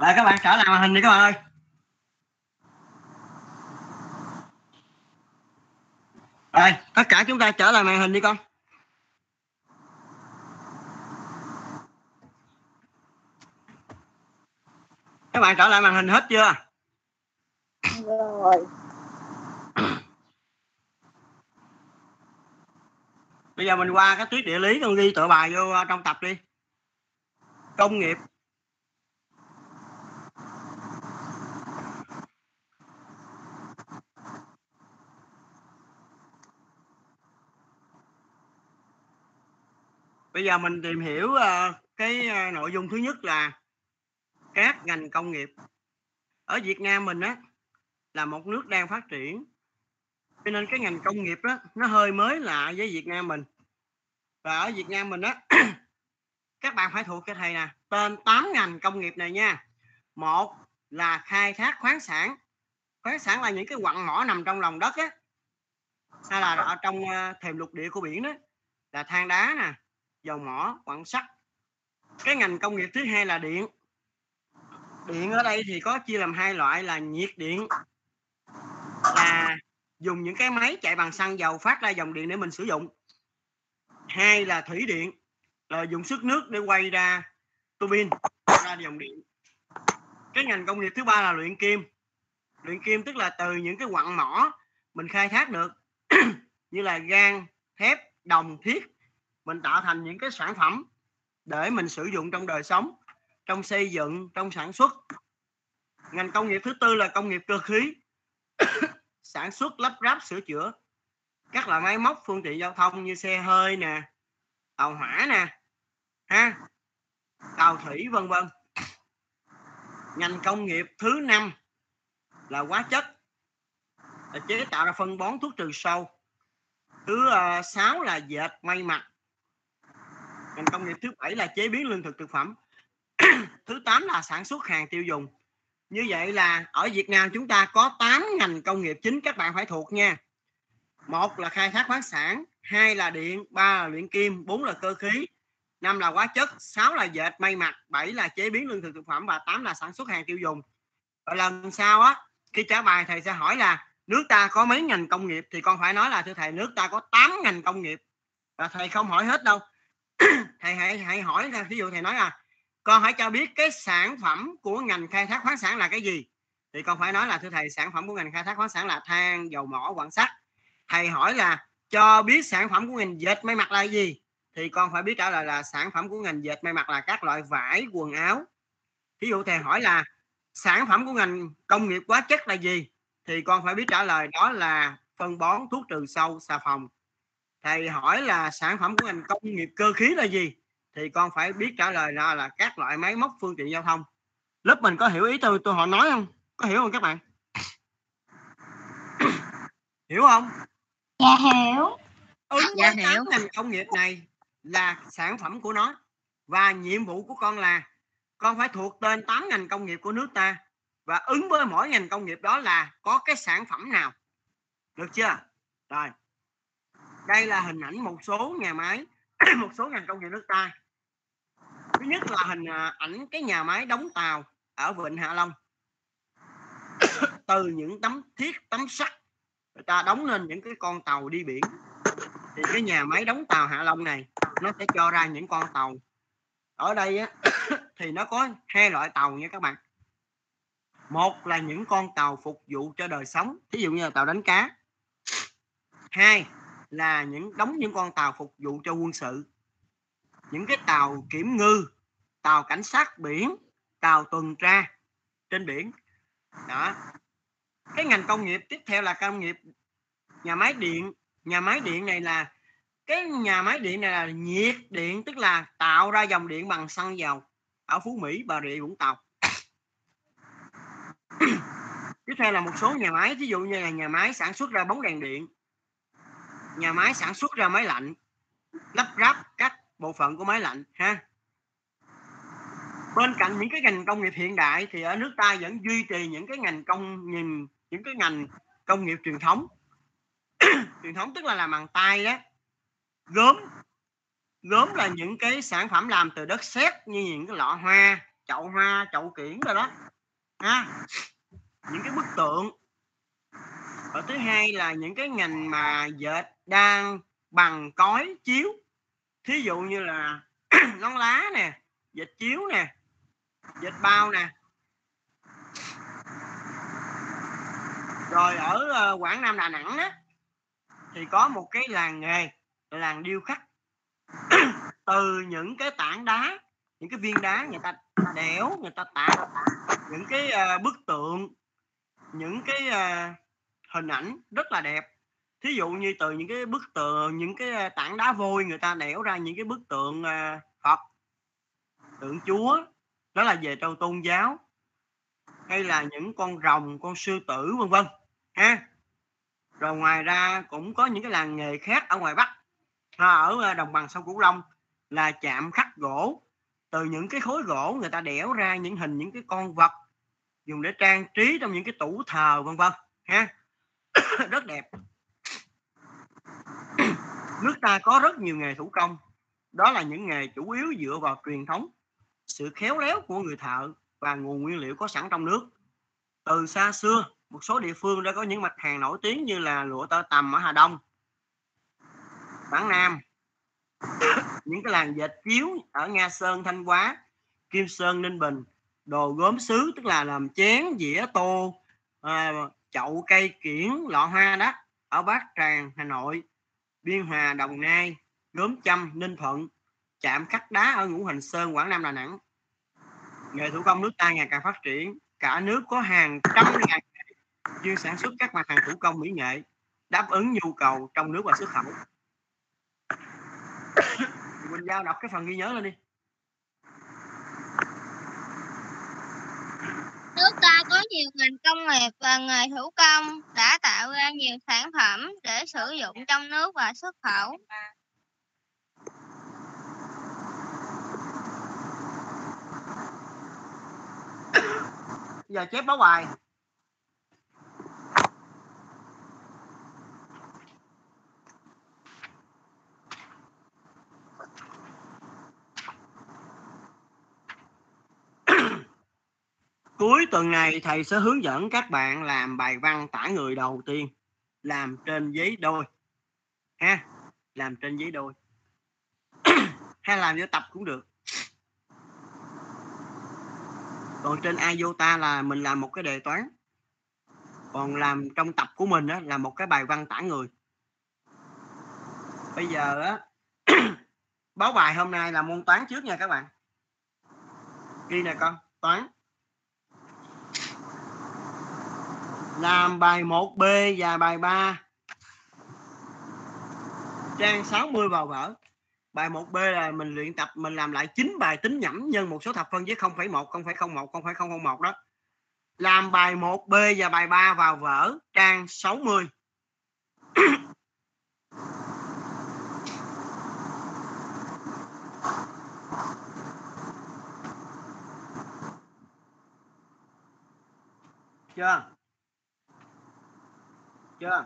Rồi các bạn trở lại màn hình đi các bạn ơi. Rồi, tất cả chúng ta trở lại màn hình đi con. Các bạn trở lại màn hình hết chưa? Rồi. Bây giờ mình qua cái tiết địa lý con ghi tựa bài vô ờ, trong tập đi. Công nghiệp bây giờ mình tìm hiểu uh, cái uh, nội dung thứ nhất là các ngành công nghiệp. Ở Việt Nam mình á là một nước đang phát triển cho nên cái ngành công nghiệp đó nó hơi mới lạ với Việt Nam mình. Và ở Việt Nam mình á các bạn phải thuộc cái thầy nè tên 8 ngành công nghiệp này nha. Một là khai thác khoáng sản. Khoáng sản là những cái quặng mỏ nằm trong lòng đất á hay là ở trong ờ, thềm lục địa của biển đó là than đá nè dầu mỏ, quặng sắt. Cái ngành công nghiệp thứ hai là điện. Điện ở đây thì có chia làm hai loại là nhiệt điện, là dùng những cái máy chạy bằng xăng dầu phát ra dòng điện để mình sử dụng. Hai là thủy điện, là dùng sức nước để quay ra tua bin ra dòng điện. Cái ngành công nghiệp thứ ba là luyện kim. Luyện kim tức là từ những cái quặng mỏ mình khai thác được, như là gan, thép, đồng, thiết mình tạo thành những cái sản phẩm để mình sử dụng trong đời sống trong xây dựng trong sản xuất. Ngành công nghiệp thứ tư là công nghiệp cơ khí. Sản xuất lắp ráp sửa chữa các loại máy móc phương tiện giao thông như xe hơi nè tàu hỏa nè ha tàu thủy vân vân. Ngành công nghiệp thứ năm là hóa chất là chế tạo ra phân bón thuốc trừ sâu. Thứ uh, sáu là dệt may mặc ngành công nghiệp thứ bảy là chế biến lương thực thực phẩm. Thứ tám là sản xuất hàng tiêu dùng. Như vậy là ở Việt Nam chúng ta có 8 ngành công nghiệp chính các bạn phải thuộc nha. Một là khai thác khoáng sản, hai là điện, ba là luyện kim, bốn là cơ khí, năm là hóa chất, sáu là dệt, may mặc, bảy là chế biến lương thực thực phẩm và tám là sản xuất hàng tiêu dùng. Và lần sau á, khi trả bài thầy sẽ hỏi là nước ta có mấy ngành công nghiệp? Thì con phải nói là thưa thầy, nước ta có 8 ngành công nghiệp. Và thầy không hỏi hết đâu thầy hãy hãy hỏi ví dụ thầy nói là con hãy cho biết cái sản phẩm của ngành khai thác khoáng sản là cái gì? Thì con phải nói là, thưa thầy, sản phẩm của ngành khai thác khoáng sản là than, dầu mỏ, quặng sắt. Thầy hỏi là, cho biết sản phẩm của ngành dệt may mặc là gì? Thì con phải biết trả lời là, sản phẩm của ngành dệt may mặc là các loại vải, quần áo. Ví dụ thầy hỏi là, sản phẩm của ngành công nghiệp hóa chất là gì? Thì con phải biết trả lời, đó là phân bón thuốc trừ sâu, xà phòng thầy hỏi là sản phẩm của ngành công nghiệp cơ khí là gì? Thì con phải biết trả lời ra là các loại máy móc phương tiện giao thông. Lớp mình có hiểu ý tôi tôi họ nói không? Có hiểu không các bạn? Hiểu không? Dạ hiểu. ứng Dạ với tám hiểu. ngành công nghiệp này là sản phẩm của nó và nhiệm vụ của con là con phải thuộc tên 8 ngành công nghiệp của nước ta và ứng với mỗi ngành công nghiệp đó là có cái sản phẩm nào. Được chưa? Rồi đây là hình ảnh một số nhà máy một số ngành công nghiệp nước ta. Thứ nhất là hình à, ảnh cái nhà máy đóng tàu ở vịnh hạ long. Từ những tấm thiết tấm sắt người ta đóng lên những cái con tàu đi biển. Thì cái nhà máy đóng tàu hạ long này nó sẽ cho ra những con tàu. Ở đây á, thì nó có hai loại tàu nha các bạn. Một là những con tàu phục vụ cho đời sống ví dụ như là tàu đánh cá. Hai là những, đóng những con tàu phục vụ cho quân sự. Những cái tàu kiểm ngư, tàu cảnh sát biển, tàu tuần tra trên biển. Đó. Cái ngành công nghiệp tiếp theo là công nghiệp nhà máy điện. Nhà máy điện này là, cái nhà máy điện này là nhiệt điện, tức là tạo ra dòng điện bằng xăng dầu. Ở Phú Mỹ, Bà Rịa Vũng Tàu. Tiếp theo là một số nhà máy ví dụ như là nhà máy sản xuất ra bóng đèn điện nhà máy sản xuất ra máy lạnh, lắp ráp các bộ phận của máy lạnh, ha. Bên cạnh những cái ngành công nghiệp hiện đại thì ở nước ta vẫn duy trì những cái ngành công nhìn những cái ngành công nghiệp truyền thống. Truyền thống tức là làm bằng tay đó. Gốm gốm là những cái sản phẩm làm từ đất sét như những cái lọ hoa, chậu hoa, chậu kiển rồi đó, ha. Những cái bức tượng. Và thứ hai là những cái ngành mà dệt đang bằng cói chiếu. Thí dụ như là nón lá nè dệt chiếu nè dệt bao nè. Rồi ở ờ, quảng nam, đà nẵng á, thì có một cái làng nghề, là làng điêu khắc. Từ những cái tảng đá, những cái viên đá người ta đẽo, người ta tạo những cái ờ, bức tượng, những cái ờ, hình ảnh rất là đẹp thí dụ như từ những cái bức tượng, những cái à, tảng đá vôi người ta đẽo ra những cái bức tượng à, phật, tượng chúa, đó là về trong tôn giáo, hay là những con rồng, con sư tử, vân vân, ha. Rồi ngoài ra cũng có những cái làng nghề khác ở ngoài bắc. Ở à, đồng bằng sông cửu long là chạm khắc gỗ. Từ những cái khối gỗ người ta đẽo ra những hình những cái con vật dùng để trang trí trong những cái tủ thờ, vân vân, ha. Rất đẹp nước ta có rất nhiều nghề thủ công. Đó là những nghề chủ yếu dựa vào truyền thống sự khéo léo của người thợ và nguồn nguyên liệu có sẵn trong nước. Từ xa xưa một số địa phương đã có những mặt hàng nổi tiếng như là lụa tơ tằm ở Hà Đông Quảng Nam. Những cái làng dệt chiếu ở Nga Sơn Thanh Hóa Kim Sơn Ninh Bình đồ gốm sứ tức là làm chén dĩa tô à, chậu cây kiển lọ hoa đó ở Bát Tràng Hà Nội. Biên Hòa, Đồng Nai gốm chăm Ninh Thuận, chạm khắc đá ở Ngũ Hành Sơn, Quảng Nam, Đà Nẵng. Nghề thủ công nước ta, ngày càng phát triển. Cả nước có hàng trăm ngàn chuyên sản xuất các mặt hàng thủ công mỹ nghệ, đáp ứng nhu cầu trong nước và xuất khẩu. Quỳnh Giao đọc cái phần ghi nhớ lên đi. Nước ta có nhiều ngành công nghiệp và nghề thủ công, đã tạo ra nhiều sản phẩm để sử dụng trong nước và xuất khẩu. giờ chép báo bài cuối tuần này thầy sẽ hướng dẫn các bạn làm bài văn tả người đầu tiên. Làm trên giấy đôi. Ha làm trên giấy đôi. Hay làm vô tập cũng được. Còn trên iota là mình làm một cái đề toán. Còn làm trong tập của mình á, là một cái bài văn tả người. Bây giờ á báo bài hôm nay là môn toán trước nha các bạn. Ghi nè con toán. Làm bài 1B và bài 3 trang 60 vào vở. Bài 1B là mình luyện tập mình làm lại 9 bài tính nhẩm nhân một số thập phân với 0,1 0,01 0,001 đó. Làm bài 1B và bài 3 vào vở trang 60 chưa? Chưa?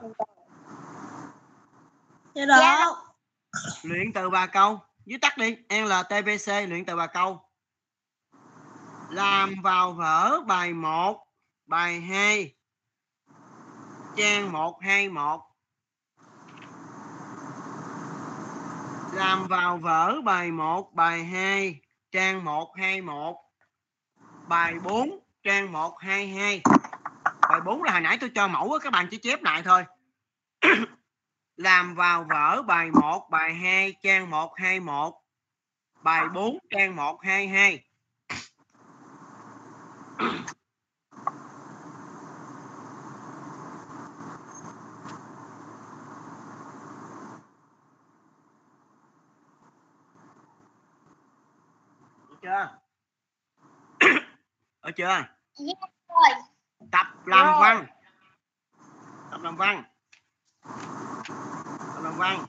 Dạ đó. luyện từ ba câu. Viết tắt đi. LTPC luyện từ ba câu. Làm vào vở bài 1 bài 2 trang 121 làm vào vở bài 1 bài 2 trang 121 bài 4 trang 122 bài 4 là hồi nãy tôi cho mẫu á, các bạn chỉ chép lại thôi. Làm vào vở bài 1 bài 2 trang 121 bài 4 trang 122 Được chưa? Ở chưa? Rồi làm Rồi. văn. Tập làm văn. Tập làm văn.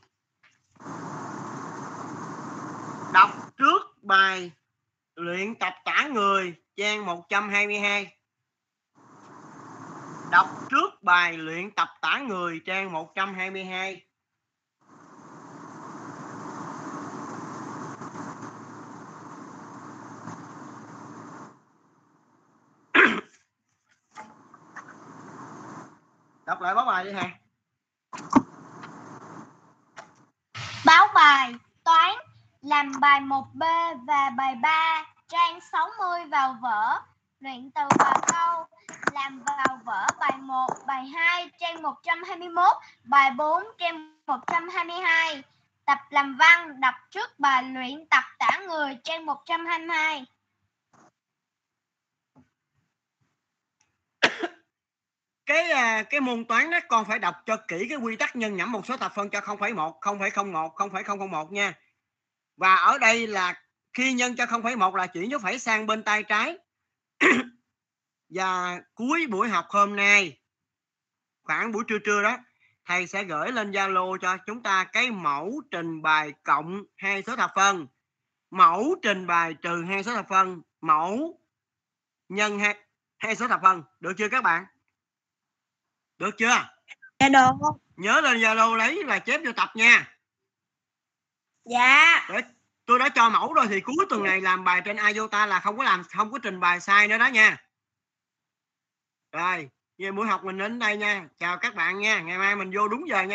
Đọc trước bài luyện tập tả người trang 122 đọc trước bài luyện tập tả người trang 122 lại báo bài đi hà Báo bài toán làm bài 1B và bài 3 trang 60 vào vở. Luyện từ và câu làm vào vở bài 1, bài 2 trang 121, bài 4 trang 122. Tập làm văn đọc trước bài luyện tập tả người trang 122. Cái à, cái môn toán đó con phải đọc cho kỹ cái quy tắc nhân nhẩm một số thập phân cho 0,1 0,01 0,001 nha. Và ở đây là khi nhân cho 0,1 là chuyển dấu phẩy sang bên tay trái. Và cuối buổi học hôm nay khoảng buổi trưa trưa đó thầy sẽ gửi lên Zalo cho chúng ta cái mẫu trình bày cộng hai số thập phân. Mẫu trình bày trừ hai số thập phân mẫu nhân hai hai số thập phân. Được chưa các bạn? Được chưa? Dạ được. nhớ lên Zalo lấy và chép vô tập nha. Dạ. để tôi đã cho mẫu rồi thì cuối tuần này làm bài trên Iota là không có làm không có trình bày sai nữa đó nha. Rồi về buổi học mình đến đây nha. Chào các bạn nha. Ngày mai mình vô đúng giờ nha